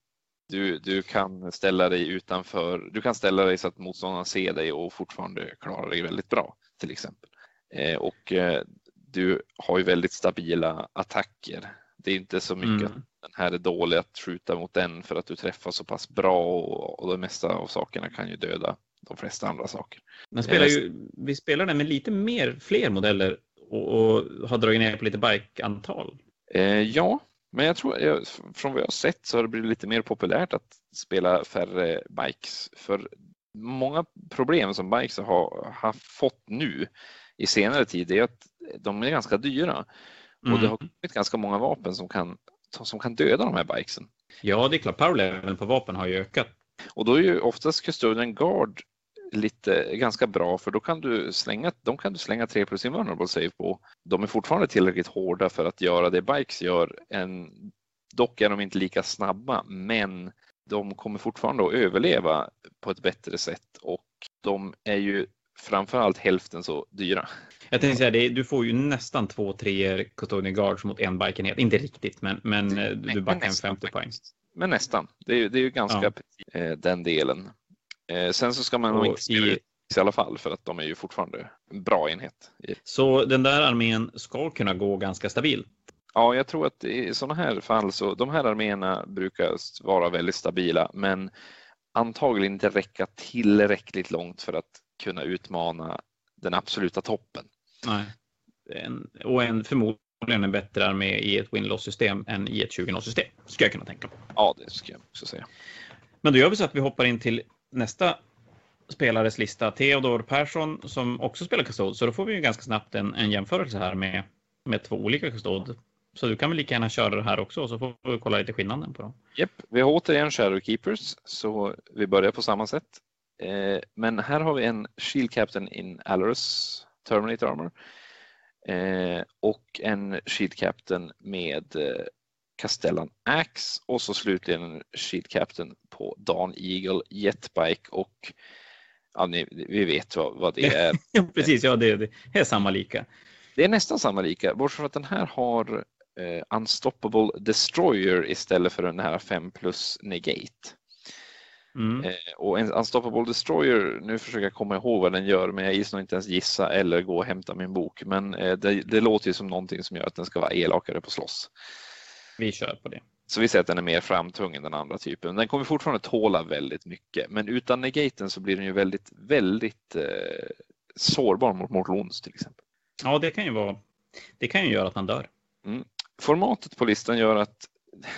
Du, du kan ställa dig utanför, du kan ställa dig så att motståndaren ser dig och fortfarande klara dig väldigt bra till exempel. Eh, och eh, du har ju väldigt stabila attacker. Det är inte så mycket mm. att den här är dålig att skjuta mot den för att du träffar så pass bra och, och det mesta av sakerna kan ju döda de flesta andra saker. Men spelar eh, ju, vi spelar den med lite mer, fler modeller och, och har dragit ner på lite bike-antal. Eh, ja, men jag tror, jag, från vad jag har sett så har det blivit lite mer populärt att spela färre bikes. För många problem som bikes har, har fått nu i senare tid är att de är ganska dyra. Mm. Och det har kommit ganska många vapen som kan, som kan döda de här bikesen. Ja, det är klart. Powerleveln på vapen har ju ökat. Och då är ju oftast Custodian Guard lite ganska bra för då kan du slänga, de kan du slänga 3 plus invulnerable save på. De är fortfarande tillräckligt hårda för att göra det Bikes gör. En, dock är de inte lika snabba men de kommer fortfarande att överleva på ett bättre sätt och de är ju framförallt hälften så dyra. Jag tänkte säga det, du får ju nästan två treor Custodian Guards mot en bikenhet. Inte riktigt, men, men du backar en 50 poäng. Men nästan. Det är, det är ju ganska ja. eh, den delen. Eh, sen så ska man nog inte spela i, i alla fall för att de är ju fortfarande en bra enhet. Så den där armén ska kunna gå ganska stabilt? Ja, jag tror att i sådana här fall så de här arméerna brukar vara väldigt stabila, men antagligen inte räcka tillräckligt långt för att kunna utmana den absoluta toppen. Nej. En, och en förmodligen en bättre armé i ett win-loss system än i ett 20 system. Ska jag kunna tänka på. Ja, det ska jag också säga. Men då gör vi så att vi hoppar in till nästa spelares lista, Theodor Persson, som också spelar kastod. Så då får vi ju ganska snabbt en, en jämförelse här med, med två olika kastod. Så du kan väl lika gärna köra det här också, så får vi kolla lite skillnaden på dem. Japp, vi har återigen Shadow Keepers, så vi börjar på samma sätt. Eh, men här har vi en Shield Captain in Alarus Terminator Armor eh, och en Shield Captain med eh, Castellan Axe och så slutligen en Shield Captain på Dan Eagle Jetbike och ja, ni, vi vet vad, vad det är. ja, precis, ja det, det är samma lika. Det är nästan samma lika, bortsett från att den här har eh, Unstoppable Destroyer istället för den här 5 plus Negate. Mm. Eh, och en Unstoppable Destroyer, nu försöker jag komma ihåg vad den gör, men jag gissar inte ens gissa eller gå och hämta min bok. Men eh, det, det, låter ju som någonting som gör att den ska vara elakare på slåss. Vi kör på det. Så vi säger att den är mer framtung den andra typen. Den kommer fortfarande tåla väldigt mycket, men utan negaten så blir den ju väldigt, väldigt eh, sårbar mot mortal wounds till exempel. Ja, det kan ju vara. Det kan ju göra att han dör. Mm. Formatet på listan gör att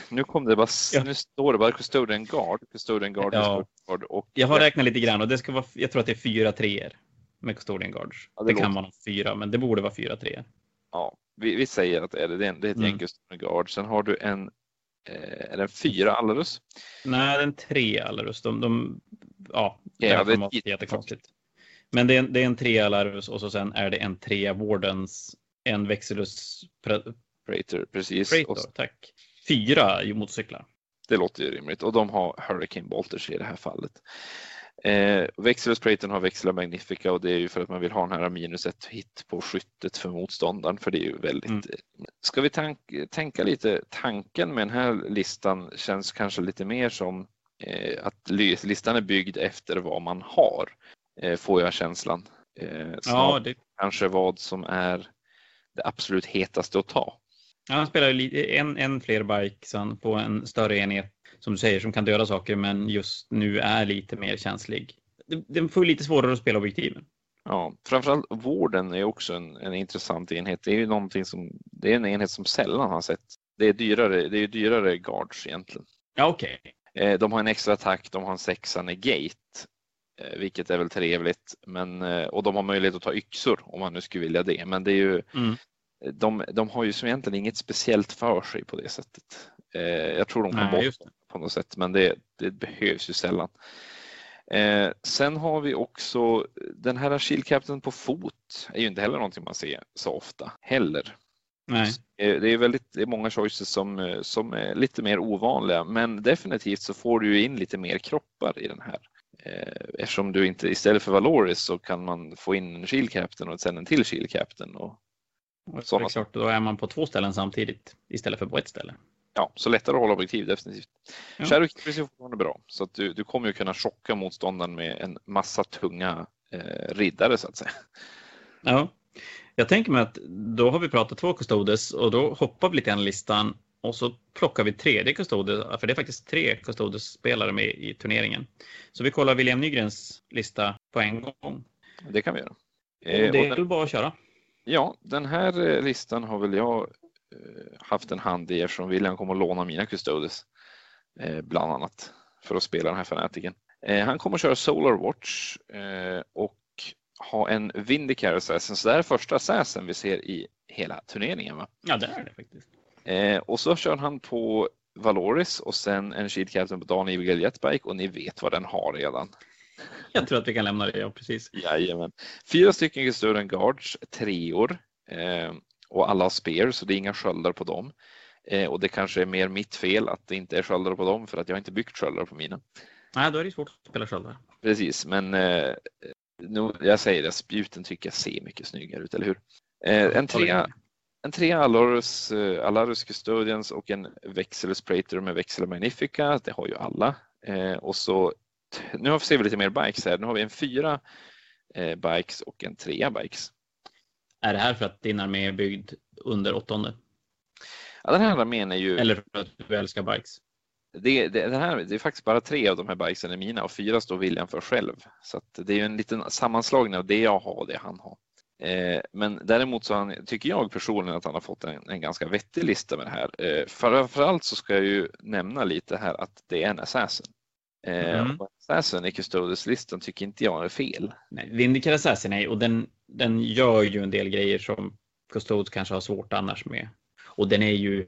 nu kom det bara, ja. nu står det bara Custodian Guard, Custodian Guard, ja. Guard och... Jag har räknat lite grann och det ska vara, jag tror att det är fyra treor med Custodian Guards. Ja, det, det kan vara fyra, men det borde vara fyra treor. Ja, vi, vi, säger att det är, det, är, det är ett mm. gäng Guard. Sen har du en, eh, är det en fyra Alarus? Nej, det är en tre Alarus. De, de, ja, ja det är jättekonstigt. Men det är, det är en tre Alarus och så sen är det en tre Wardens, en Vexilus Praetor, precis. Praetor, tack fyra motorcyklar. Det låter ju rimligt och de har Hurricane Bolters i det här fallet. Eh, Vexilus Praeton har Vexila Magnifica och det är ju för att man vill ha den här minus ett hit på skyttet för motståndaren för det är ju väldigt. Mm. Ska vi tank, tänka lite tanken med den här listan känns kanske lite mer som eh, att listan är byggd efter vad man har eh, får jag känslan. Eh, ja, det... Kanske vad som är det absolut hetaste att ta. Ja, han spelar en, en fler bikes på en större enhet som du säger som kan döda saker men just nu är lite mer känslig. Den får lite svårare att spela objektiven. Ja, framförallt vården är också en, en intressant enhet. Det är ju någonting som, det är en enhet som sällan har sett. Det är dyrare, det är dyrare guards egentligen. Ja, okej. Okay. Eh, de har en extra attack, de har en sexa negate, eh, vilket är väl trevligt. Men, eh, och de har möjlighet att ta yxor om man nu skulle vilja det. Men det är ju, mm de, de har ju som egentligen inget speciellt för sig på det sättet. Jag tror de kan bort på något sätt, men det, det behövs ju sällan. Eh, sen har vi också den här Shield på fot är ju inte heller någonting man ser så ofta heller. Nej. Eh, det är väldigt det är många choices som, som är lite mer ovanliga, men definitivt så får du ju in lite mer kroppar i den här. Eh, eftersom du inte istället för Valoris så kan man få in en Captain och sen en till Shield Captain och Sådana. Klart, då är man på två ställen samtidigt istället för på ett ställe. Ja, så lättare att hålla objektiv definitivt. Ja. Shadow är fortfarande bra så att du, du kommer ju kunna chocka motståndaren med en massa tunga eh, riddare så att säga. Ja, jag tänker mig att då har vi pratat två custodes och då hoppar vi lite grann listan och så plockar vi tredje custodes, för det är faktiskt tre custodes spelare med i turneringen. Så vi kollar William Nygrens lista på en gång. Det kan vi göra. Eh, det är väl bara att köra. Ja, den här eh, listan har väl jag eh, haft en hand i eftersom William kom att låna mina Custodes eh, bland annat för att spela den här fanatiken. Eh, han kommer att köra Solar Watch eh, och ha en Vindicator Assassin. Så det här är första Assassin vi ser i hela turneringen. Va? Ja, det är det faktiskt. Eh, och så kör han på Valoris och sen en Shield Captain på Dan Eagle Jetbike och ni vet vad den har redan. Jag tror att vi kan lämna det, ja precis. Jajamän. Fyra stycken Custodian Guards, treor eh, och alla har spear så det är inga sköldar på dem. Eh, och det kanske är mer mitt fel att det inte är sköldar på dem för att jag inte byggt sköldar på mina. Nej, då är det svårt att spela sköldar. Precis, men eh, nu, jag säger det, spjuten tycker jag ser mycket snyggare ut, eller hur? Eh, en trea, en trea Alarus, eh, Alarus Custodians och en Vexel Praetor med Vexel Magnifica, det har ju alla. Eh, och så, nu ser vi lite mer bikes här, nu har vi en fyra eh, bikes och en trea bikes. Är det här för att din armé är byggd under åttonde? Ja, den här armén är ju... Eller för att du älskar bikes? Det, det, det, här, det är faktiskt bara tre av de här bikesen är mina och fyra står William för själv. Så det är ju en liten sammanslagning av det jag har och det han har. Eh, men däremot så han, tycker jag personligen att han har fått en, en ganska vettig lista med det här. Eh, framförallt så ska jag ju nämna lite här att det är en Assassin. Eh, mm. Assassin i Custodes-listan tycker inte jag är fel. Nej, Vindicator Assassin är och den, den gör ju en del grejer som Custodes kanske har svårt annars med. Och den är ju,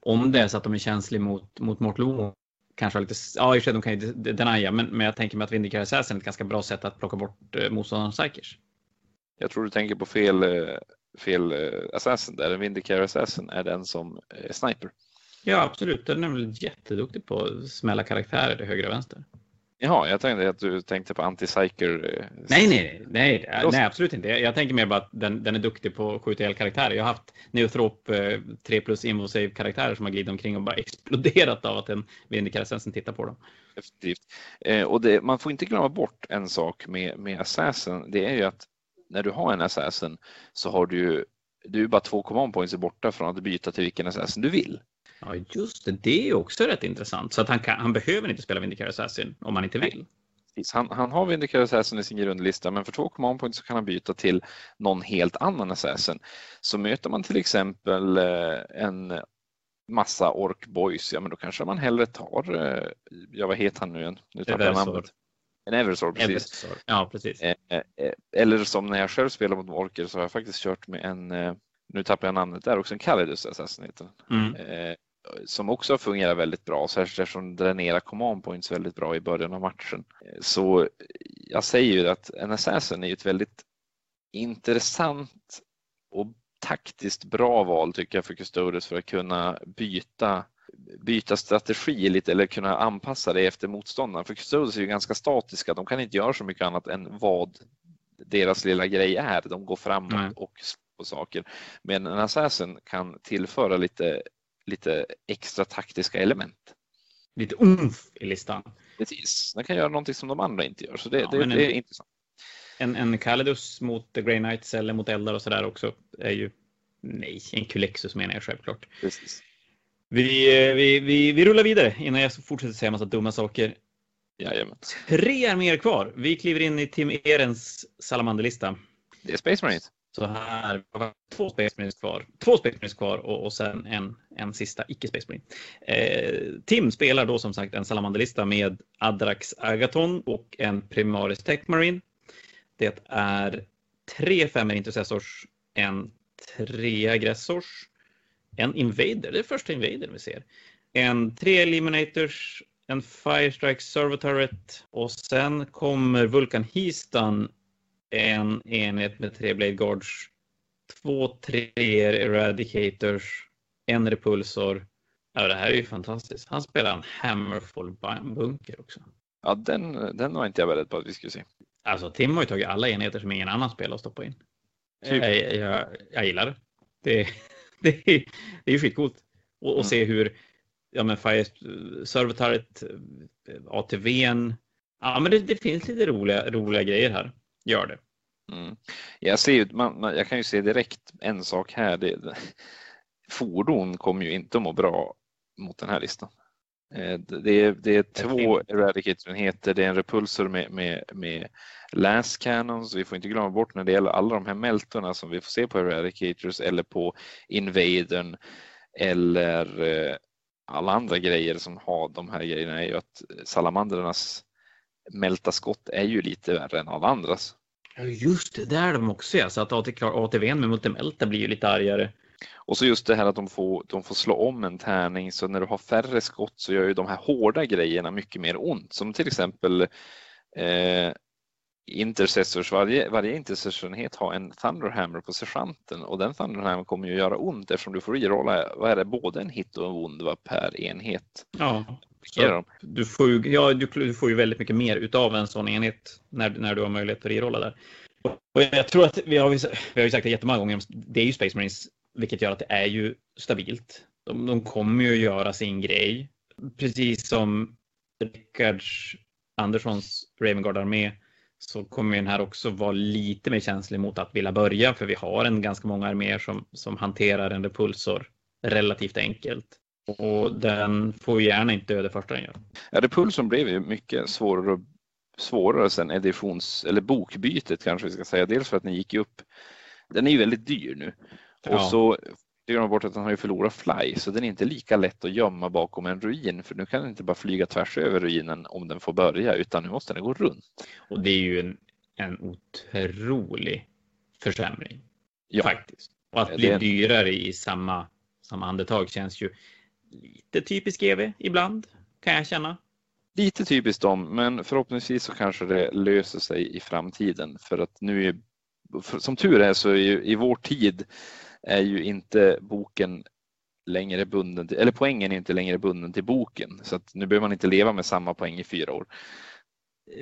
om det är så att de är känsliga mot, mot Mortlo, kanske lite, ja i och för sig de kan ju denia, men, men jag tänker mig att Vindicator Assassin är ett ganska bra sätt att plocka bort eh, motståndarens psykers. Jag tror du tänker på fel, eh, fel eh, assassin där. En Vindicator assassin är den som är sniper. Ja, absolut. Den är väl jätteduktig på att smälla karaktärer till höger och vänster. Jaha, jag tänkte att du tänkte på anti-psyker. Eh, nej, nej, nej, nej, absolut inte. Jag tänker mer bara att den, den är duktig på att skjuta ihjäl karaktärer. Jag har haft Neothrop 3 plus Invosave karaktärer som har glidit omkring och bara exploderat av att en Vindicator tittar på dem. Definitivt. Eh, och det, man får inte glömma bort en sak med, med Assassin. Det är ju att när du har en assassin så har du ju du är bara två command points borta från att byta till vilken assassin du vill. Ja, just det. Det är också rätt intressant. Så att han, kan, han behöver inte spela Vindicator Assassin om han inte vill. Han, han har Vindicator Assassin i sin grundlista, men för två command points så kan han byta till någon helt annan assassin. Så möter man till exempel eh, en massa ork boys, ja men då kanske man hellre tar, eh, ja vad heter han nu igen? Nu tappar jag namnet. En Eversor, precis. Eversor. Ja, precis. Eh, eller som när jag själv spelar mot Orker så har jag faktiskt kört med en, nu tappar jag namnet där också, en Calidus Assassin mm. Som också fungerar väldigt bra, särskilt eftersom dränerar command points väldigt bra i början av matchen. Så jag säger ju att en Assassin är ett väldigt intressant och taktiskt bra val tycker jag för Custodes för att kunna byta byta strategi lite eller kunna anpassa det efter motståndaren. För Custodes är ju ganska statiska. De kan inte göra så mycket annat än vad deras lilla grej är. De går framåt mm. och på saker. Men en assassin kan tillföra lite, lite extra taktiska element. Lite umf i listan. Precis, den kan göra någonting som de andra inte gör. Så det, ja, det, det är intressant. En, en Calidus mot The Grey Knights eller mot eldar och sådär också är ju Nej, en Kulexus menar jag självklart. Precis. Vi, vi, vi, vi rullar vidare innan jag fortsätter säga massa dumma saker. Jajamän. Tre arméer kvar. Vi kliver in i Tim Erens salamanderlista. Det är Space Marines. Så här två Space Marines kvar. Två Space Marines kvar och, och sen en, en sista icke Space Marine. Eh, Tim spelar då som sagt en salamanderlista med Adrax Agaton och en Primaris Tech Marine. Det är tre femmer intercessors, en tre aggressors en Invader, det är första Invadern vi ser. En tre Eliminators, en Firestrike Servo Turret och sen kommer Vulkan Histan en enhet med tre Blade Guards, två treor Eradicators, en Repulsor. Ja, det här är ju fantastiskt. Han spelar en Hammerfall bunker också. Ja, den, den var inte jag beredd på att vi skulle se. Alltså, Tim har ju tagit alla enheter som ingen annan spelar och stoppat in. Typ. Jag, jag, jag gillar det. det det, är, det är skitcoolt. Och, och mm. se hur ja, men Fire Serverturret, ATVn. Ja, men det, det, finns lite roliga, roliga grejer här. Gör det. Mm. Jag, ser, man, man, jag kan ju se direkt en sak här. Det, fordon kommer ju inte att må bra mot den här listan. Eh, det är, det är två Eradicator-enheter, det är en repulsor med, med, med Last Cannons. Vi får inte glömma bort när det gäller alla de här meltorna som vi får se på Eradicators eller på Invadern eller eh, alla andra grejer som har de här grejerna är ju att salamandrarnas Mälta skott är ju lite värre än alla andras. Ja, just det, det är de också ja. Så att ATV med multimelta blir ju lite argare. Och så just det här att de får, de får slå om en tärning så när du har färre skott så gör ju de här hårda grejerna mycket mer ont. Som till exempel eh, intercessors, varje, varje intercessionenhet har en Thunderhammer på sergeanten och den Thunderhammer kommer ju göra ont eftersom du får rerolla, vad är det, både en hit och en wond per enhet. Ja, du, får ju, ja du, du, får ju väldigt mycket mer utav en sån enhet när, när du har möjlighet att rerolla där. Och jag tror att vi har, vi har ju sagt det jättemånga gånger, det är ju Space Marines, vilket gör att det är ju stabilt. De, de kommer ju göra sin grej. Precis som Rickards Anderssons Ravengard-armé så kommer den här också vara lite mer känslig mot att vilja börja för vi har en ganska många arméer som, som hanterar en repulsor relativt enkelt. Och den får gärna inte dö det första den gör. Ja, repulsorn blev ju mycket svårare, svårare sen editions eller bokbytet kanske vi ska säga. Dels för att den gick upp. Den är ju väldigt dyr nu och ja. så glömmer bort att den har ju förlorat fly så den är inte lika lätt att gömma bakom en ruin för nu kan den inte bara flyga tvärs över ruinen om den får börja utan nu måste den gå runt. Och det är ju en, en otrolig försämring. Ja. Faktiskt. Och att bli det... dyrare i samma, samma andetag känns ju lite typiskt GV ibland kan jag känna. Lite typiskt dem, men förhoppningsvis så kanske det löser sig i framtiden för att nu är som tur är så i, i vår tid är ju inte boken längre bunden, till, eller poängen är inte längre bunden till boken. Så att nu behöver man inte leva med samma poäng i fyra år.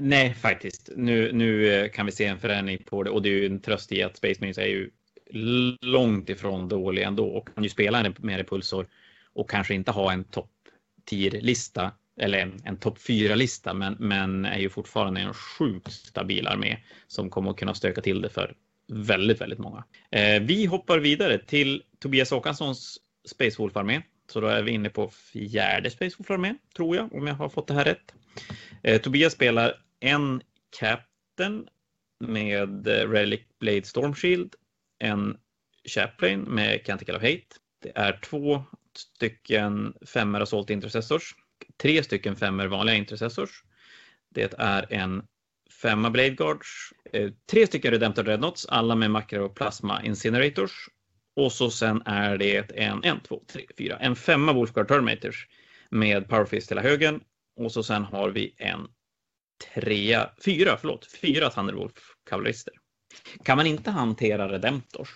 Nej, faktiskt. Nu, nu eh, kan vi se en förändring på det och det är ju en tröst i att Space Marines är ju långt ifrån dålig ändå och kan ju spela med repulsor och kanske inte ha en topp 10-lista eller en, en topp 4-lista men, men är ju fortfarande en sjukt stabil armé som kommer att kunna stöka till det för väldigt, väldigt många. Eh, vi hoppar vidare till Tobias Håkanssons Space Wolf-armé. Så då är vi inne på fjärde Space Wolf-armé, tror jag, om jag har fått det här rätt. Eh, Tobias spelar en Captain med eh, Relic Blade Storm Shield, en Chaplain med Canticle of Hate. Det är två stycken femmer Assault Intercessors, tre stycken femmer vanliga Intercessors. Det är en femma Blade Guards, eh, tre stycken Redemptor Dreadnoughts, alla med Macro Plasma Incinerators. Och så sen är det en, en, två, tre, fyra, en femma Wolfguard Terminators med Powerfist hela högen. Och så sen har vi en trea, fyra, förlåt, fyra Thunderwolf kavallerister. Kan man inte hantera Redemptors,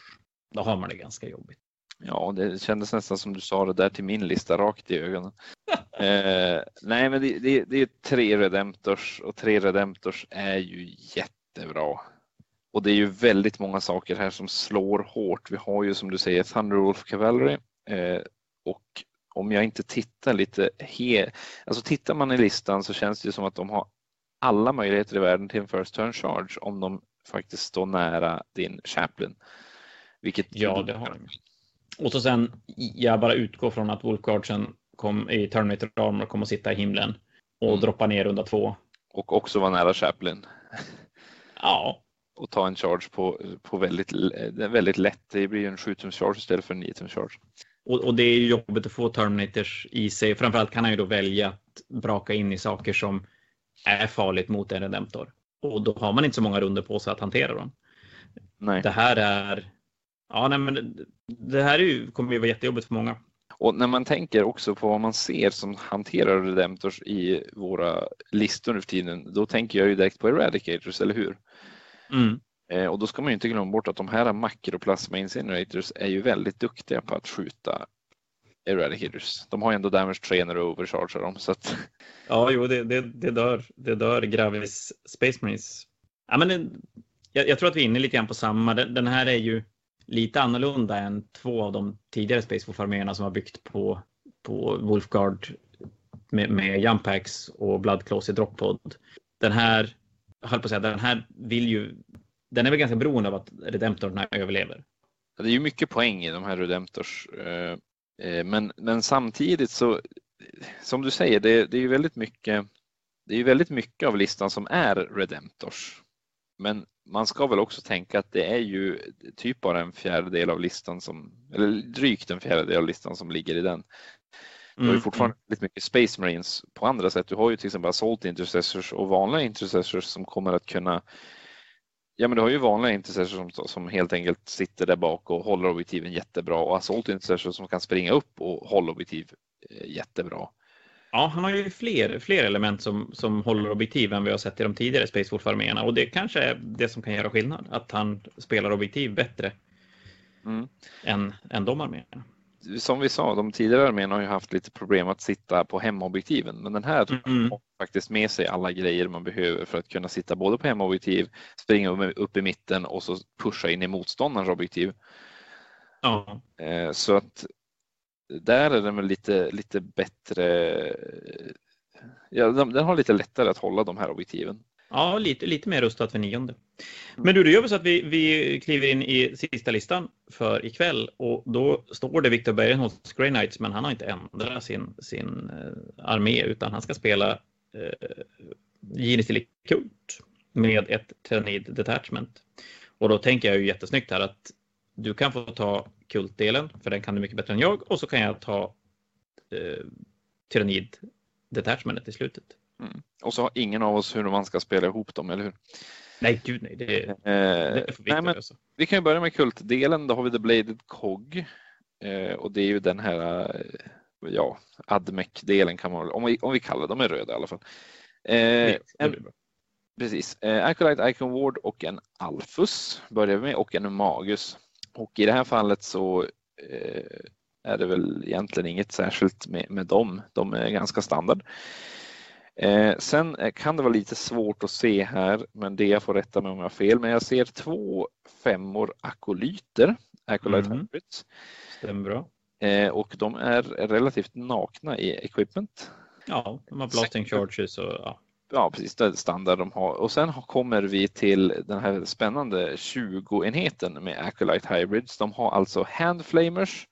då har man det ganska jobbigt. Ja, det kändes nästan som du sa det där till min lista rakt i ögonen. eh, nej, men det, det, det, är tre Redemptors och tre Redemptors är ju jättebra. Och det är ju väldigt många saker här som slår hårt. Vi har ju som du säger Thunderwolf Cavalry eh, och om jag inte tittar lite he alltså tittar man i listan så känns det som att de har alla möjligheter i världen till en first turn charge om de faktiskt står nära din Chaplin. Vilket ja, det har de. Och så sen, jag bara utgår från att Wolfguardsen kom i Terminator Armor kommer att sitta i himlen och mm. droppa ner runda två. Och också vara nära Chaplin. Ja. Och ta en charge på, på väldigt, väldigt lätt. Det blir ju en 7 charge istället för en 9 charge. Och, och, det är ju jobbigt att få Terminators i sig. Framförallt kan han ju då välja att braka in i saker som är farligt mot en Redemptor. Och då har man inte så många runder på sig att hantera dem. Nej. Det här är Ja, nej, men det här är ju, kommer ju vara jättejobbigt för många. Och när man tänker också på vad man ser som hanterar Redemptors i våra listor nu för tiden, då tänker jag ju direkt på Eradicators, eller hur? Mm. Eh, och då ska man ju inte glömma bort att de här makroplasma incinerators är ju väldigt duktiga på att skjuta Eradicators. De har ju ändå damage trainer och overcharger dem. Så att... Ja, jo, det, det, det, dör, det dör Gravis Space Marines. Ja, men det, jag, jag, tror att vi är inne lite grann på samma. Den, den här är ju lite annorlunda än två av de tidigare Space Wolf-arméerna som har byggt på, på Wolfguard med, med Jumpax och Bloodclaws i Droppod. Den här, jag höll på att säga, den här vill ju, den är väl ganska beroende av att Redemptorerna överlever. Det är ju mycket poäng i de här Redemptors. Eh, eh, men, men samtidigt så, som du säger, det, det är ju väldigt mycket det är väldigt mycket av listan som är Redemptors. Men man ska väl också tänka att det är ju typ bara en fjärdedel av listan som, eller drygt en fjärdedel av listan som ligger i den. Du har ju fortfarande mm. lite mycket Space Marines på andra sätt. Du har ju till exempel Assault Intercessors och vanliga Intercessors som kommer att kunna Ja, men du har ju vanliga intercessors som, som helt enkelt sitter där bak och håller objektiven jättebra och assault intercessors som kan springa upp och hålla objektiv eh, jättebra. Ja, han har ju fler, fler element som, som håller objektiv än vi har sett i de tidigare Space Force-arméerna och det kanske är det som kan göra skillnad, att han spelar objektiv bättre mm. än, än de arméerna. Som vi sa, de tidigare arméerna har ju haft lite problem att sitta på hemobjektiven, men den här mm. har faktiskt med sig alla grejer man behöver för att kunna sitta både på hemobjektiv, springa upp i mitten och så pusha in i motståndarens objektiv. Ja. Eh, så att där är den väl lite, lite bättre. Ja, den har lite lättare att hålla de här objektiven. Ja, lite, lite mer rustat för nionde. Men du, då gör vi så att vi, vi kliver in i sista listan för ikväll och då står det Viktor Bergenholtz Grey Knights, men han har inte ändrat sin, sin uh, armé utan han ska spela uh, Gini Kult med ett Tyrannid Detachment. Och då tänker jag ju jättesnyggt här att du kan få ta kultdelen, för den kan du mycket bättre än jag, och så kan jag ta uh, Tyrannid Detachmentet i slutet. Mm. Och så har ingen av oss hur man ska spela ihop dem, eller hur? Nej, gud nej. Det, eh, det får nej, men, alltså. Vi kan ju börja med kultdelen. Då har vi The Bladed Cog. Eh, och det är ju den här eh, ja, Admec-delen kan man om vi, om vi kallar dem, de är röda i alla fall. Eh, en, precis. Eh, Acolyte Icon Ward och en Alfus börjar vi med och en Magus. Och i det här fallet så eh, är det väl egentligen inget särskilt med, med dem. De är ganska standard. Eh, sen kan det vara lite svårt att se här, men det jag får rätta mig om jag har fel, men jag ser två femmor akolyter, Acolyte mm. Hybrids. Stämmer bra. Eh, och de är relativt nakna i equipment. Ja, de har blasting charges och ja. Ja, precis. Standard de har. Och sen kommer vi till den här spännande 20-enheten med Acolyte Hybrids. De har alltså handflamers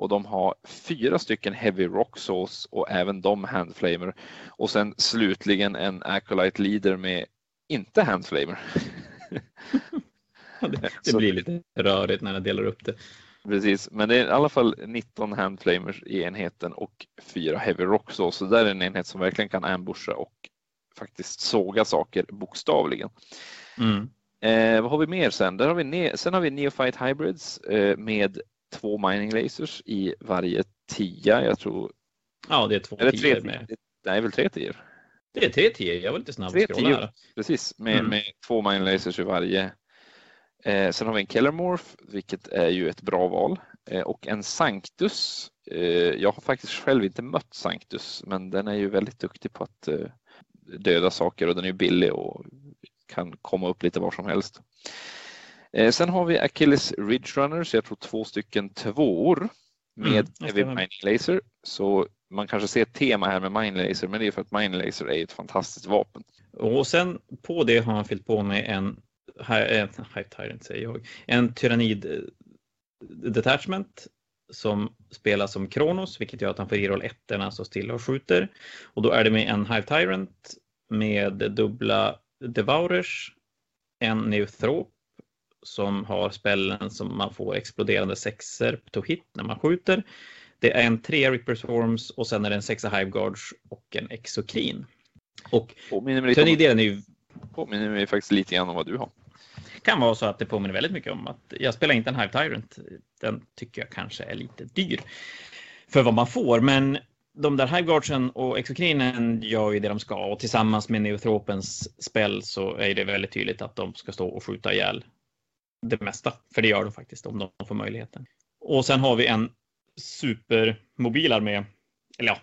och de har fyra stycken Heavy Rock Sauce och även de Handflamer. Och sen slutligen en Acolyte Leader med inte Handflamer. det, det blir lite rörigt när jag delar upp det. Precis, men det är i alla fall 19 Handflamers i enheten och fyra Heavy Rock Sauce. Så där är en enhet som verkligen kan ambusha och faktiskt såga saker bokstavligen. Mm. Eh, vad har vi mer sen? Där har vi sen har vi Neophyte Hybrids eh, med två mining lasers i varje tia. Jag tror. Ja, det är två Eller tre med. Det är väl tre tior? Det är tre tior. Jag var lite snabb. Tre tior, precis, med, mm. med två mining lasers i varje. Eh, sen har vi en Kellermorph, vilket är ju ett bra val. Eh, och en Sanctus. Eh, jag har faktiskt själv inte mött Sanctus, men den är ju väldigt duktig på att eh, döda saker och den är billig och kan komma upp lite var som helst. Eh, sen har vi Achilles Ridge Runners, jag tror två stycken tvåor med mm, Heavy Mining Laser. Så man kanske ser ett tema här med Mining Laser, men det är för att Mining Laser är ett fantastiskt vapen. Och sen på det har han fyllt på med en Hive Tyrant säger jag, en Tyrannid eh, Detachment som spelar som Kronos, vilket gör att han får reroll 1 när han står stilla och skjuter. Och då är det med en Hive Tyrant med dubbla Devourers, en Neuthrop som har spellen som man får exploderande sexer to hit när man skjuter. Det är en tre Ripper Swarms och sen är det en sexa Hive Guards och en Exokrin. Och Tönidelen är ju... Påminner mig faktiskt lite grann om vad du har. Det kan vara så att det påminner väldigt mycket om att jag spelar inte en Hive Tyrant. Den tycker jag kanske är lite dyr för vad man får, men de där Hiveguardsen och Exokrinen gör ju det de ska och tillsammans med Neotropens spel så är det väldigt tydligt att de ska stå och skjuta ihjäl det mesta, för det gör de faktiskt om de får möjligheten. Och sen har vi en supermobil armé. Eller ja,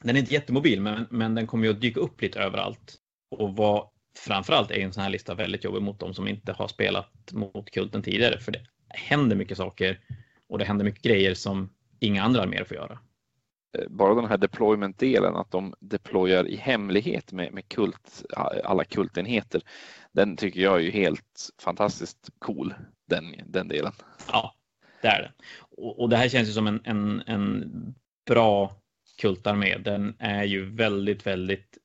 den är inte jättemobil, men, men den kommer ju att dyka upp lite överallt. Och vara framförallt är en sån här lista väldigt jobbig mot de som inte har spelat mot kulten tidigare, för det händer mycket saker och det händer mycket grejer som inga andra arméer får göra. Eh, bara den här deployment-delen, att de deployar i hemlighet med, med kult, alla kultenheter, den tycker jag är ju helt fantastiskt cool, den, den delen. Ja, det är det. Och, och det här känns ju som en, en, en bra kultarmé. Den är ju väldigt, väldigt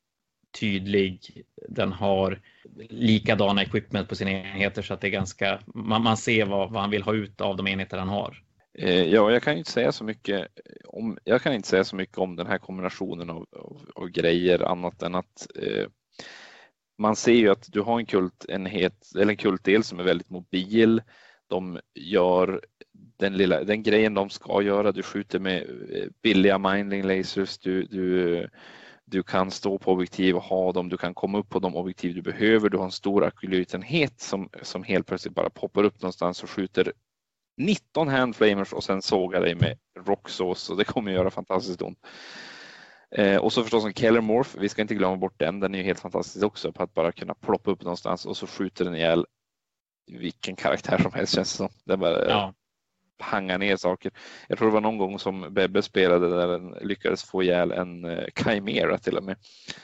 tydlig. Den har likadana equipment på sina enheter så att det är ganska, man, man ser vad, vad han vill ha ut av de enheter han har. Eh, ja, jag kan inte säga så mycket om, jag kan inte säga så mycket om den här kombinationen av, av, av grejer annat än att eh, man ser ju att du har en kultenhet eller en kultdel som är väldigt mobil. De gör den, lilla, den grejen de ska göra. Du skjuter med eh, billiga mindling lasers. Du, du, du kan stå på objektiv och ha dem. Du kan komma upp på de objektiv du behöver. Du har en stor akylytenhet som, som helt plötsligt bara poppar upp någonstans och skjuter 19 handflamers och sen sågar dig med rocksås och det kommer göra fantastiskt ont. Eh, och så förstås en Keller Morph. Vi ska inte glömma bort den. Den är ju helt fantastisk också på att bara kunna ploppa upp någonstans och så skjuter den ihjäl vilken karaktär som helst känns det som. Den bara ja panga ner saker. Jag tror det var någon gång som Bebbe spelade där den lyckades få ihjäl en eh, Chimera till och med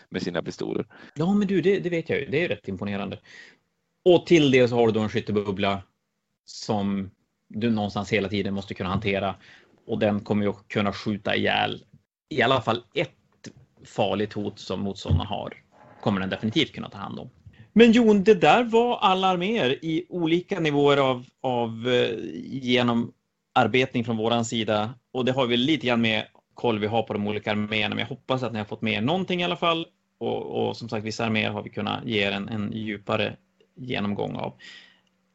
med sina pistoler. Ja, men du, det, det vet jag ju. Det är rätt imponerande. Och till det så har du då en skyttebubbla som du någonstans hela tiden måste kunna hantera och den kommer ju kunna skjuta ihjäl i alla fall ett farligt hot som motståndarna har kommer den definitivt kunna ta hand om. Men Jon, det där var alla arméer i olika nivåer av, av eh, genom arbetning från våran sida och det har vi lite grann med koll vi har på de olika arméerna. Men jag hoppas att ni har fått med någonting i alla fall och, och som sagt vissa arméer har vi kunnat ge er en, en djupare genomgång av.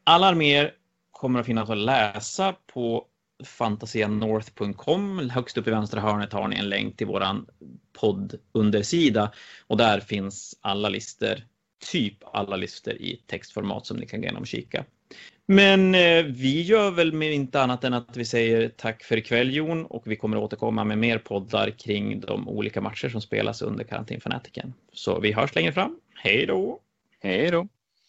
Alla arméer kommer att finnas att läsa på fantasianorth.com. Högst upp i vänstra hörnet har ni en länk till våran poddundersida och där finns alla listor, typ alla listor i textformat som ni kan gå igenom och kika. Men eh, vi gör väl med inte annat än att vi säger tack för ikväll Jon och vi kommer återkomma med mer poddar kring de olika matcher som spelas under karantinfanatiken. Så vi hörs längre fram. Hej då! Hej då!